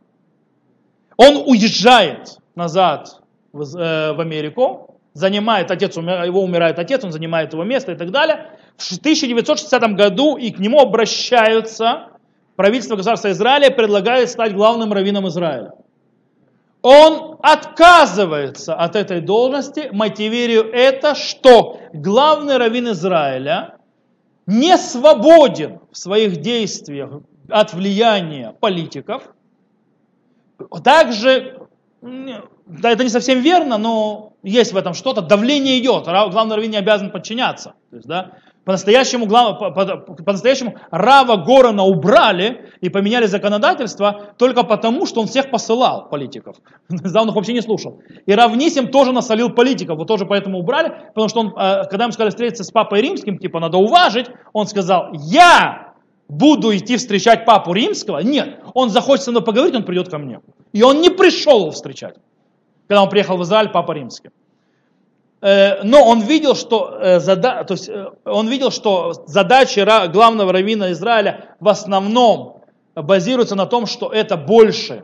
Он уезжает назад в, э, в Америку, занимает отец, его умирает отец, он занимает его место и так далее. В 1960 году и к нему обращаются правительство государства Израиля предлагает стать главным раввином Израиля. Он отказывается от этой должности, мотивируя это, что главный раввин Израиля не свободен в своих действиях от влияния политиков. Также да, это не совсем верно, но есть в этом что-то. Давление идет, главный раввин не обязан подчиняться. То есть, да, по-настоящему, по, по, по-настоящему Рава Горона убрали и поменяли законодательство только потому, что он всех посылал, политиков. Да, он их вообще не слушал. И Равнисим тоже насолил политиков, вот тоже поэтому убрали, потому что он, э, когда ему сказали встретиться с Папой Римским, типа надо уважить, он сказал, я буду идти встречать Папу Римского. Нет, он захочет со мной поговорить, он придет ко мне. И он не пришел его встречать, когда он приехал в Израиль, Папа Римский. Э, но он видел, что, э, то есть, э, он видел, что задачи главного раввина Израиля в основном базируются на том, что это больше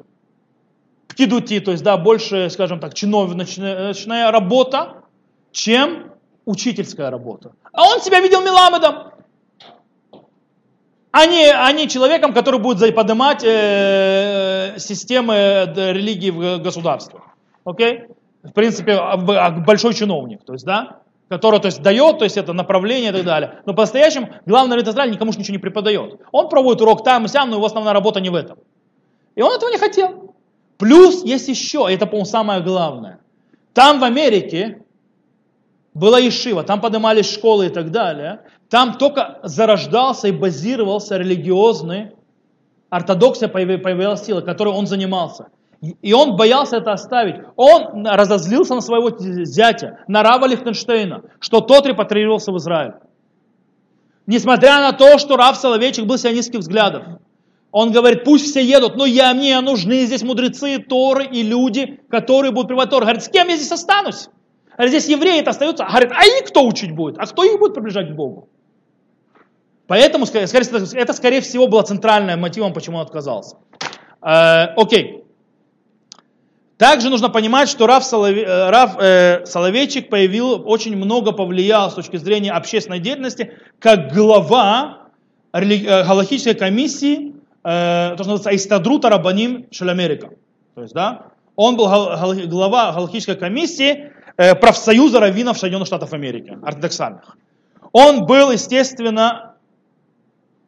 птидути, то есть да, больше, скажем так, чиновничная работа, чем учительская работа. А он себя видел Меламедом а не, а не человеком, который будет поднимать э, системы религии в государстве. Окей? В принципе, а, а, большой чиновник, то есть, да, который, то есть, дает, то есть, это направление и так далее. Но по-настоящему главный раввин Израиля никому ничего не преподает. Он проводит урок там и сям, но его основная работа не в этом. И он этого не хотел. Плюс есть еще, это, по-моему, самое главное. Там в Америке была Ишива, там поднимались школы и так далее. Там только зарождался и базировался религиозный, ортодоксия появилась сила, которой он занимался. И он боялся это оставить. Он разозлился на своего зятя, на Рава Лихтенштейна, что тот репатриировался в Израиль. Несмотря на то, что Рав Соловейчик был сионистских взглядов. Он говорит, пусть все едут, но я, мне нужны здесь мудрецы, Торы и люди, которые будут приводить Торы. Говорит, с кем я здесь останусь? Говорит, здесь евреи это остаются. Говорит, а их кто учить будет? А кто их будет приближать к Богу? Поэтому, это, скорее всего, было центральным мотивом, почему он отказался. Э, окей. Также нужно понимать, что Раф, Соловей, э, Раф э, Соловейчик появил, очень много повлиял с точки зрения общественной деятельности, как глава рели, э, галактической комиссии, э, то, что называется Истадрута Рабаним Шелямерика. То есть, да, он был глава галактической комиссии э, профсоюза раввинов Соединенных Штатов Америки, ортодоксальных. Он был, естественно,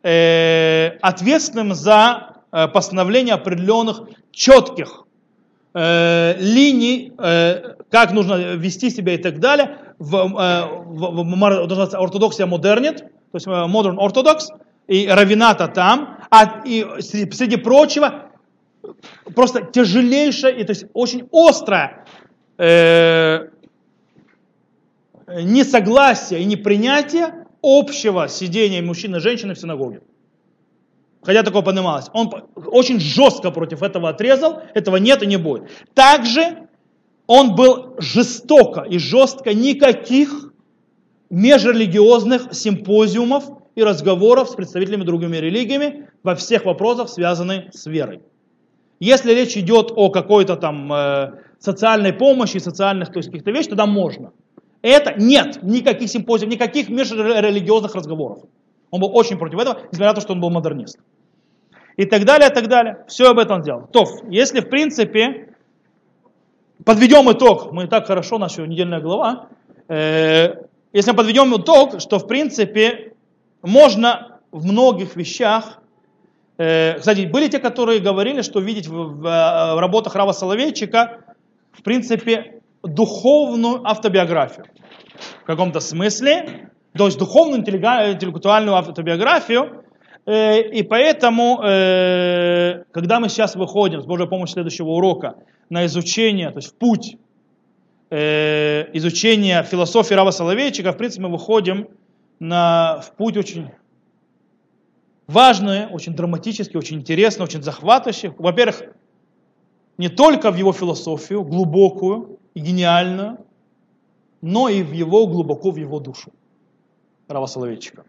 э, ответственным за э, постановление определенных четких э, линий, э, как нужно вести себя и так далее, в, э, в, в, ортодоксия модернит, то есть modern orthodox, и равината там, а и среди прочего просто тяжелейшее, и то есть очень острое э, несогласие и непринятие общего сидения мужчины и женщины в синагоге хотя такое понималось. Он очень жестко против этого отрезал, этого нет и не будет. Также он был жестоко и жестко никаких межрелигиозных симпозиумов и разговоров с представителями другими религиями во всех вопросах, связанных с верой. Если речь идет о какой-то там э, социальной помощи, социальных то есть каких-то вещах, тогда можно. Это нет никаких симпозиумов, никаких межрелигиозных разговоров. Он был очень против этого, несмотря на то, что он был модернист. И так далее, и так далее. Все об этом сделал. То, если в принципе подведем итог, мы так хорошо, наша недельная глава, э, если мы подведем итог, что в принципе можно в многих вещах, э, кстати, были те, которые говорили, что видеть в, в, в работах Рава Соловейчика, в принципе, духовную автобиографию. В каком-то смысле, то есть духовную интеллектуальную автобиографию, э, и поэтому, э, когда мы сейчас выходим с Божьей помощью следующего урока на изучение, то есть в путь э, изучения философии Рава Соловейчика, в принципе, мы выходим на, в путь очень важный, очень драматический, очень интересный, очень захватывающий. Во-первых, не только в его философию, глубокую и гениальную, но и в его, глубоко в его душу. Рава Соловейчика.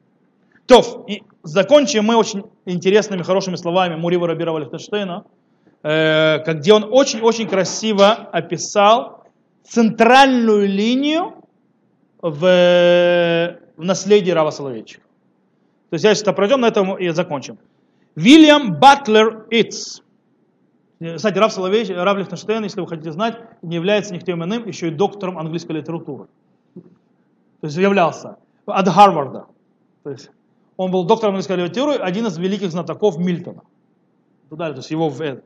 То, и закончим мы очень интересными, хорошими словами Мурива Рабира Валихтенштейна, э, где он очень-очень красиво описал центральную линию в, в наследии Рава Соловейчика. То есть я сейчас пройдем, на этом и закончим. Вильям Батлер Итс. Кстати, Рав Соловейч, Рав Лихтенштейн, если вы хотите знать, не является никем иным, еще и доктором английской литературы. То есть являлся от Гарварда. То есть он был доктором английской литературы, один из великих знатоков Мильтона. Туда, то есть его Он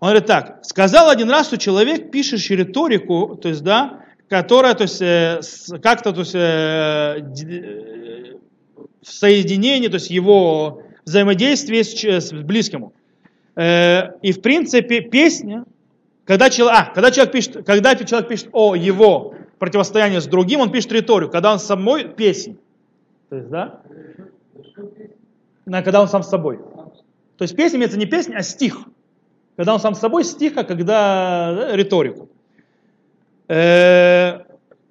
говорит так, сказал один раз, что человек, пишущий риторику, то есть, да, которая, то есть, э, как-то, то есть, э, в соединении, то есть, его взаимодействие с, с близким. Э, и, в принципе, песня, когда человек, а, когда человек пишет, когда человек пишет о его противостоянии с другим, он пишет риторику, когда он самой песнь. То есть, да? Когда он сам с собой. То есть песня имеется не песня, а стих. Когда он сам с собой, стих, а когда да, риторику. Э,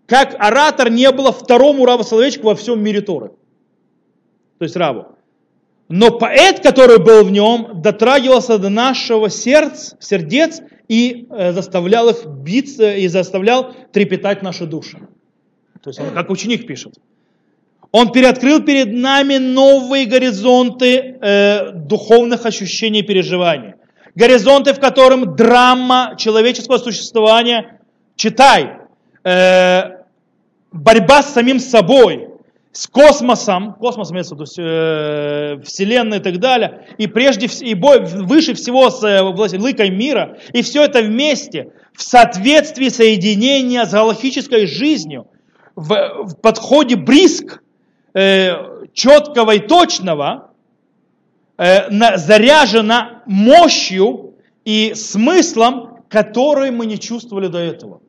как оратор не было второму Раву Соловейчику во всем мире Торы. То есть Раву. Но поэт, который был в нем, дотрагивался до нашего сердца, сердец и э, заставлял их биться, и заставлял трепетать наши души. То есть он как ученик пишет. Он переоткрыл перед нами новые горизонты э, духовных ощущений и переживаний. Горизонты, в котором драма человеческого существования, читай, э, борьба с самим собой, с космосом, космос то есть э, Вселенной и так далее, и прежде и бой, выше всего с э, лыкой мира, и все это вместе, в соответствии соединения с галактической жизнью, в, в подходе бриск, э, четкого и точного, э, на, заряжена мощью и смыслом, который мы не чувствовали до этого.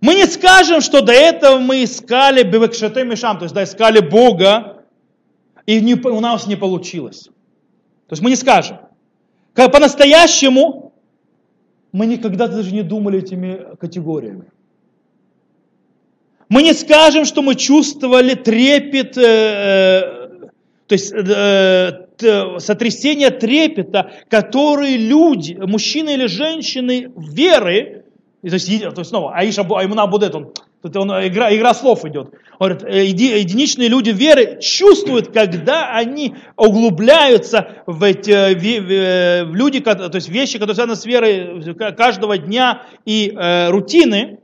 Мы не скажем, что до этого мы искали Бевекшете Мишам, то есть да, искали Бога, и не, у нас не получилось. То есть мы не скажем. Как по-настоящему мы никогда даже не думали этими категориями. Мы не скажем, что мы чувствовали трепет, э, э, то есть э, сотрясение трепета, которые люди, мужчины или женщины веры, то есть, то есть снова, Аиша Аймуна Будет, он, тут он, игра, игра слов идет. Он Говорит, э, еди- единичные люди веры чувствуют, когда они углубляются в эти э, ве- в люди, то есть вещи, которые связаны с верой э, каждого дня и э, рутины,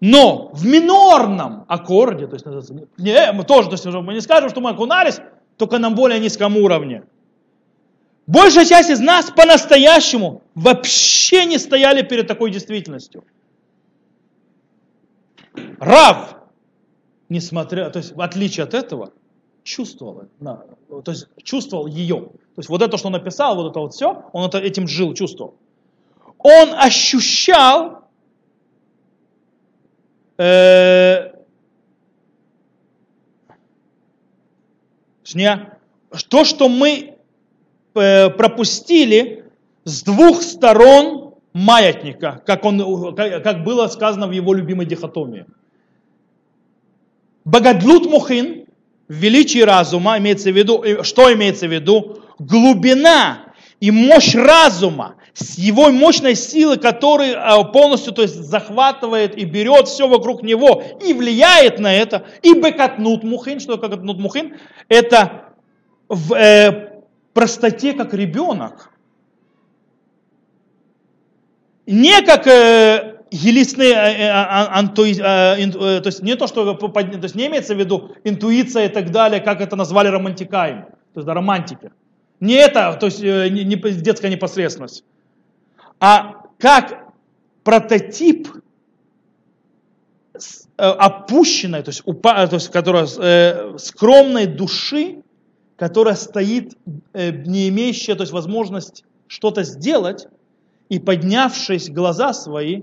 но в минорном аккорде, то есть не, мы тоже, то есть мы не скажем, что мы окунались, только на более низком уровне. Большая часть из нас по-настоящему вообще не стояли перед такой действительностью. Рав, несмотря, то есть в отличие от этого, чувствовал, на- то есть чувствовал ее. То есть вот это, что он написал, вот это вот все, он это, этим жил, чувствовал. Он ощущал э, точнее, то, что мы э, пропустили с двух сторон маятника, как, он, как, было сказано в его любимой дихотомии. Багадлут мухин, величие разума, имеется в виду, э, что имеется в виду? Глубина и мощь разума, с его мощной силы, который э, полностью то есть, захватывает и берет все вокруг него и влияет на это. И бекатнут мухин, что такое катнут мухин? Это в э, простоте, как ребенок. Не как э, елисные, э, э, а- антуи- э, то есть не то, что то есть не имеется в виду интуиция и так далее, как это назвали романтикаем, то есть да, романтики. Не это, то есть э, не, не детская непосредственность, а как прототип э, опущенной, то есть, упа- то есть которая, э, скромной души, которая стоит, э, не имеющая то есть, возможность что-то сделать, и поднявшись глаза свои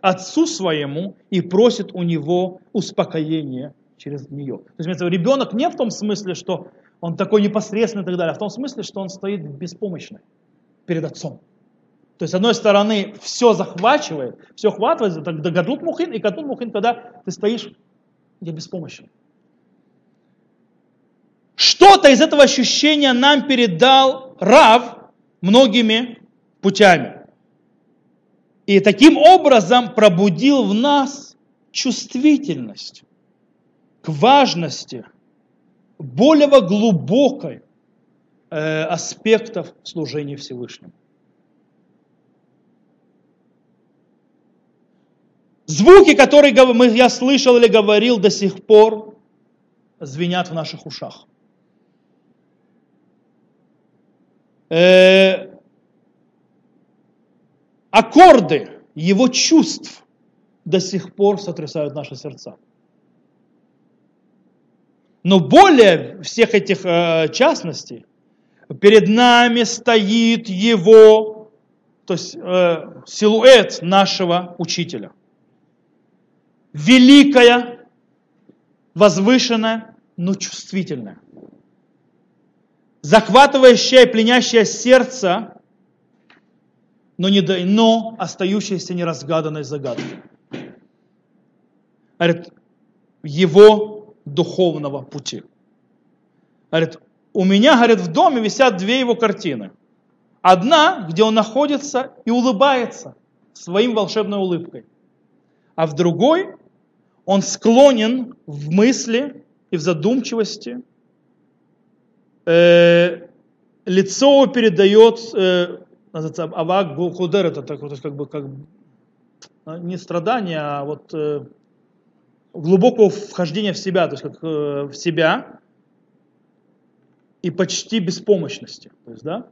отцу своему и просит у него успокоения через нее. То есть ребенок не в том смысле, что он такой непосредственный и так далее, в том смысле, что он стоит беспомощный перед отцом. То есть, с одной стороны, все захвачивает, все хватывает, тогда гадут мухин, и гадут мухин, когда ты стоишь, где беспомощен. Что-то из этого ощущения нам передал Рав многими путями. И таким образом пробудил в нас чувствительность к важности более глубокой э, аспектов служения Всевышнему. Звуки, которые я слышал или говорил до сих пор, звенят в наших ушах. Э, аккорды его чувств до сих пор сотрясают наши сердца. Но более всех этих э, частностей, перед нами стоит его, то есть э, силуэт нашего учителя. Великая, возвышенная, но чувствительная. Захватывающая и пленящая сердце, но, не, но остающаяся неразгаданной загадкой. Говорит, его духовного пути. Говорит, у меня, говорит, в доме висят две его картины. Одна, где он находится и улыбается своим волшебной улыбкой. А в другой он склонен в мысли и в задумчивости. Э, лицо передает э, авак худер, это так, есть как бы как, а, не страдание, а вот э, глубокого вхождения в себя, то есть как э, в себя и почти беспомощности. То есть, да?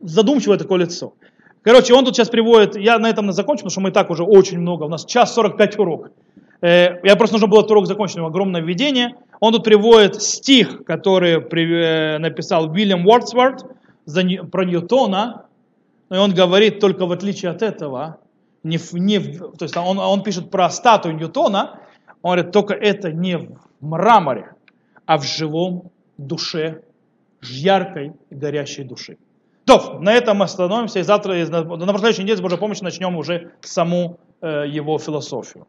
Задумчивое такое лицо. Короче, он тут сейчас приводит, я на этом закончу, потому что мы и так уже очень много, у нас час 45 урок. Э, Я просто нужно было этот урок закончить, у него огромное введение. Он тут приводит стих, который при- э, написал Уильям Уордсворт про Ньютона, и он говорит, только в отличие от этого, не не то есть он, он пишет про статую Ньютона, он говорит, только это не в мраморе, а в живом душе, яркой и горящей души. То, на этом мы остановимся, и завтра, на следующей неделе с Божьей помощью начнем уже саму э, его философию.